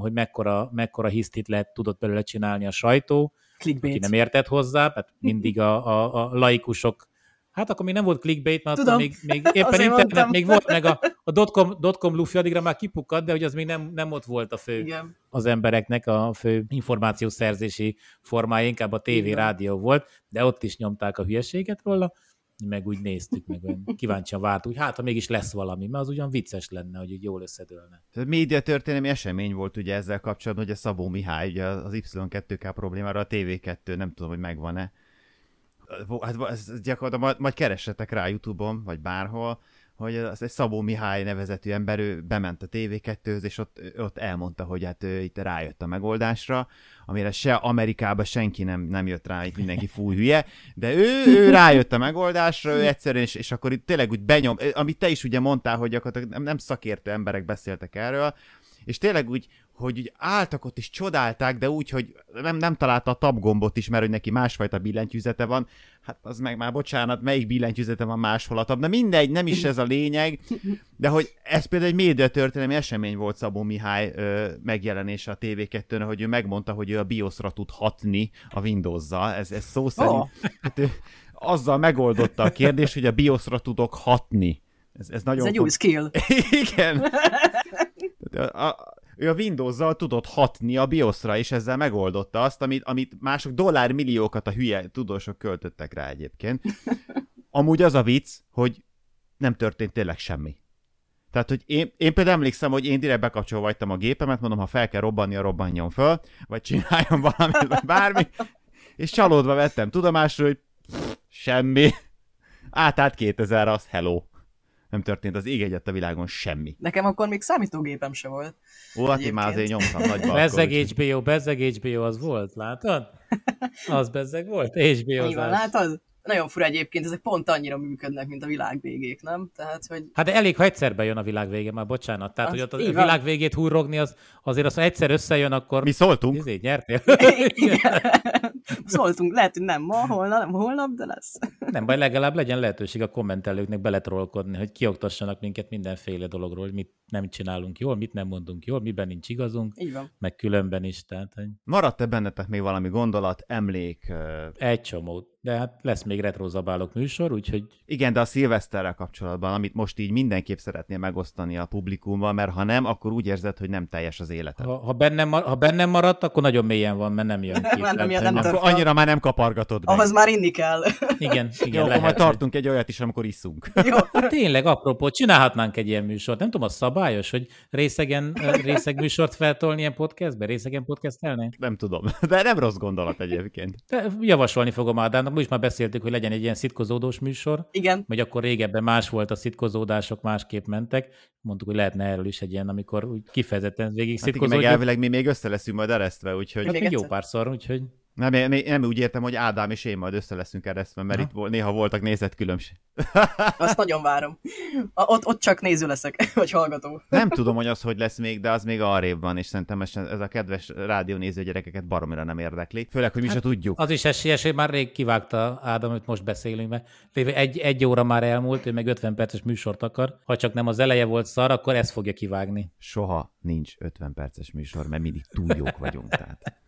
Speaker 7: hogy mekkora, mekkora hisztit lehet, tudott belőle csinálni a sajtó, aki
Speaker 6: Clickbait.
Speaker 7: nem értett hozzá, tehát [LAUGHS] mindig a, a, a laikusok Hát akkor még nem volt clickbait, mert
Speaker 6: Tudom.
Speaker 7: még, még [LAUGHS] éppen
Speaker 6: Azért
Speaker 7: internet
Speaker 6: mondtam.
Speaker 7: még volt, meg a, a dotcom, dotcom lufi addigra már kipukadt, de hogy az még nem, nem ott volt a fő
Speaker 6: Igen.
Speaker 7: az embereknek a fő információszerzési formája, inkább a tévé,
Speaker 6: Igen.
Speaker 7: rádió volt, de ott is nyomták a hülyeséget róla, meg úgy néztük, meg olyan kíváncsian vártuk, hogy hát, ha mégis lesz valami, mert az ugyan vicces lenne, hogy úgy jól összedőlne.
Speaker 5: Tehát média történelmi esemény volt ugye ezzel kapcsolatban, hogy a Szabó Mihály, ugye az Y2K problémára a TV2, nem tudom, hogy megvan-e. Hát ez gyakorlatilag majd, majd keressetek rá YouTube-on, vagy bárhol, hogy az egy Szabó Mihály nevezetű ember, ő bement a TV2-höz, és ott, ott elmondta, hogy hát ő itt rájött a megoldásra, amire se Amerikában senki nem, nem jött rá, itt mindenki fúj hülye, de ő, ő rájött a megoldásra, ő egyszerűen, és, és akkor itt tényleg úgy benyom, amit te is ugye mondtál, hogy gyakorlatilag nem, nem szakértő emberek beszéltek erről, és tényleg úgy, hogy úgy álltak ott és csodálták, de úgy, hogy nem, nem találta a tab-gombot is, mert hogy neki másfajta billentyűzete van. Hát az meg már bocsánat, melyik billentyűzete van máshol a tab, de mindegy, nem is ez a lényeg, de hogy ez például egy médiatörténelmi esemény volt Szabó Mihály ö, megjelenése a TV2-n, hogy ő megmondta, hogy ő a BIOS-ra tud hatni a Windows-zal. Ez, ez szó szerint.
Speaker 6: Ó.
Speaker 5: Hát ő azzal megoldotta a kérdést, hogy a BIOS-ra tudok hatni. Ez, ez nagyon
Speaker 6: Ez egy
Speaker 5: fog-
Speaker 6: új skill. [LAUGHS]
Speaker 5: igen. A, a, ő a Windows-zal tudott hatni a BIOS-ra, és ezzel megoldotta azt, amit, amit mások dollármilliókat a hülye tudósok költöttek rá egyébként. [LAUGHS] Amúgy az a vicc, hogy nem történt tényleg semmi. Tehát, hogy én, én például emlékszem, hogy én direkt bekapcsolva vagytam a gépemet, mondom, ha fel kell robbanni, robbanjon föl, vagy csináljon valamit, vagy bármi, és csalódva vettem tudomásul, hogy pff, semmi. Átállt 2000 az hello. Nem történt az ég egyet a világon semmi.
Speaker 6: Nekem akkor még számítógépem se volt.
Speaker 5: Ó, hát én már azért nyomtam nagyba. [LAUGHS]
Speaker 7: Bezzeg HBO, bezzeg HBO az volt, látod? [LAUGHS] Az bezzeg volt,
Speaker 6: Így van,
Speaker 7: HBO-zás.
Speaker 6: látod? Nagyon fura egyébként, ezek pont annyira működnek, mint a világ végék, nem? Tehát, hogy
Speaker 7: Hát de elég, ha egyszer bejön a világ vége, már bocsánat. Tehát,
Speaker 6: Az
Speaker 7: hogy ott a világ végét hurrogni, az, azért az, ha egyszer összejön, akkor...
Speaker 5: Mi szóltunk?
Speaker 7: Izé, nyertél? [LAUGHS]
Speaker 6: Szóltunk, lehet, hogy nem ma, holnap, nem holnap, de lesz.
Speaker 7: Nem baj, legalább legyen lehetőség a kommentelőknek beletrollkodni, hogy kioktassanak minket mindenféle dologról, hogy mit nem csinálunk jól, mit nem mondunk jól, miben nincs igazunk,
Speaker 6: Így van.
Speaker 7: meg különben is. Tehát hogy
Speaker 5: Maradt-e bennetek még valami gondolat, emlék?
Speaker 7: egy csomó. De hát lesz még retrozabálok műsor, úgyhogy
Speaker 5: Igen, de a szilveszterrel kapcsolatban, amit most így mindenképp szeretnél megosztani a publikummal, mert ha nem, akkor úgy érzed, hogy nem teljes az életed.
Speaker 7: ha, ha, bennem, ha bennem maradt, akkor nagyon mélyen van, mert nem jön ki. [LAUGHS]
Speaker 6: Nem
Speaker 7: Tehát,
Speaker 6: jön, nem
Speaker 5: Akkor annyira már nem kapargatod meg.
Speaker 6: Ahhoz már inni kell. [LAUGHS]
Speaker 7: Igen,
Speaker 5: Jó,
Speaker 7: igen,
Speaker 5: akkor
Speaker 7: lehet.
Speaker 5: majd tartunk egy olyat is, amikor iszunk.
Speaker 6: Jó.
Speaker 7: Hát tényleg, apropó, csinálhatnánk egy ilyen műsort. Nem tudom, az szabályos, hogy részegen, részeg műsort feltolni ilyen podcastbe? Részegen podcastelni?
Speaker 5: Nem tudom, [LAUGHS] de nem rossz gondolat egyébként.
Speaker 7: De javasolni fogom Ádámnak, mi is már beszéltük, hogy legyen egy ilyen szitkozódós műsor,
Speaker 6: Igen.
Speaker 7: vagy akkor régebben más volt a szitkozódások, másképp mentek. Mondtuk, hogy lehetne erről is egy ilyen, amikor úgy kifejezetten végig
Speaker 5: Hát igen, meg
Speaker 7: szitkozódjuk.
Speaker 5: elvileg mi még össze leszünk majd eresztve, úgyhogy
Speaker 7: Hát
Speaker 6: Még
Speaker 7: jó párszor, úgyhogy
Speaker 5: nem, nem, nem úgy értem, hogy Ádám és én majd össze leszünk eresztve, mert
Speaker 7: Aha.
Speaker 5: itt vol- néha voltak nézetkülönbség. [LAUGHS]
Speaker 6: Azt nagyon várom. A, ott, ott csak néző leszek, [LAUGHS] vagy hallgató.
Speaker 5: Nem tudom, hogy az hogy lesz még, de az még arrébb van, és szerintem ez ez a kedves rádiónéző gyerekeket baromira nem érdekli. Főleg, hogy mi se tudjuk.
Speaker 7: az is esélyes, hogy már rég kivágta Ádám, amit most beszélünk, mert lévő egy, egy óra már elmúlt, ő meg 50 perces műsort akar. Ha csak nem az eleje volt szar, akkor ezt fogja kivágni.
Speaker 5: soha nincs 50 perces műsor, mert mindig túl jók vagyunk. Tehát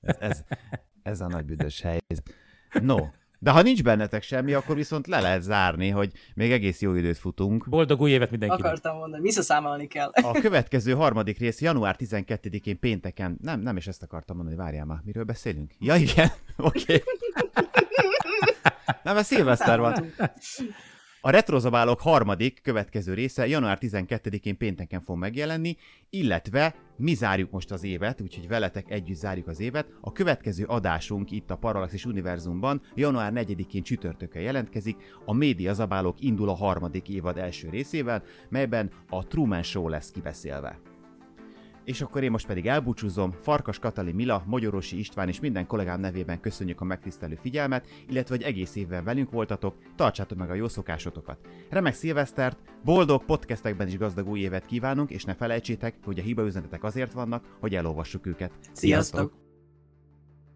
Speaker 5: ez, ez, ez a nagy büdös helyzet. No, de ha nincs bennetek semmi, akkor viszont le lehet zárni, hogy még egész jó időt futunk.
Speaker 7: Boldog új évet mindenkinek!
Speaker 6: Akartam mondani, visszaszámolni kell.
Speaker 5: A következő harmadik rész január 12-én pénteken, nem, nem is ezt akartam mondani, várjál már, miről beszélünk? Ja igen, [LAUGHS] oké. Okay. [LAUGHS] Nem, ez szilveszter van. A Retrozabálók harmadik következő része január 12-én pénteken fog megjelenni, illetve mi zárjuk most az évet, úgyhogy veletek együtt zárjuk az évet. A következő adásunk itt a Parallaxis Univerzumban január 4-én csütörtökön jelentkezik, a Média Zabálók indul a harmadik évad első részével, melyben a Truman Show lesz kibeszélve. És akkor én most pedig elbúcsúzom, Farkas Katali Mila, Magyorosi István és minden kollégám nevében köszönjük a megtisztelő figyelmet, illetve hogy egész évben velünk voltatok, tartsátok meg a jó szokásotokat. Remek szilvesztert, boldog podcastekben is gazdag új évet kívánunk, és ne felejtsétek, hogy a hiba üzenetek azért vannak, hogy elolvassuk őket.
Speaker 6: Sziasztok!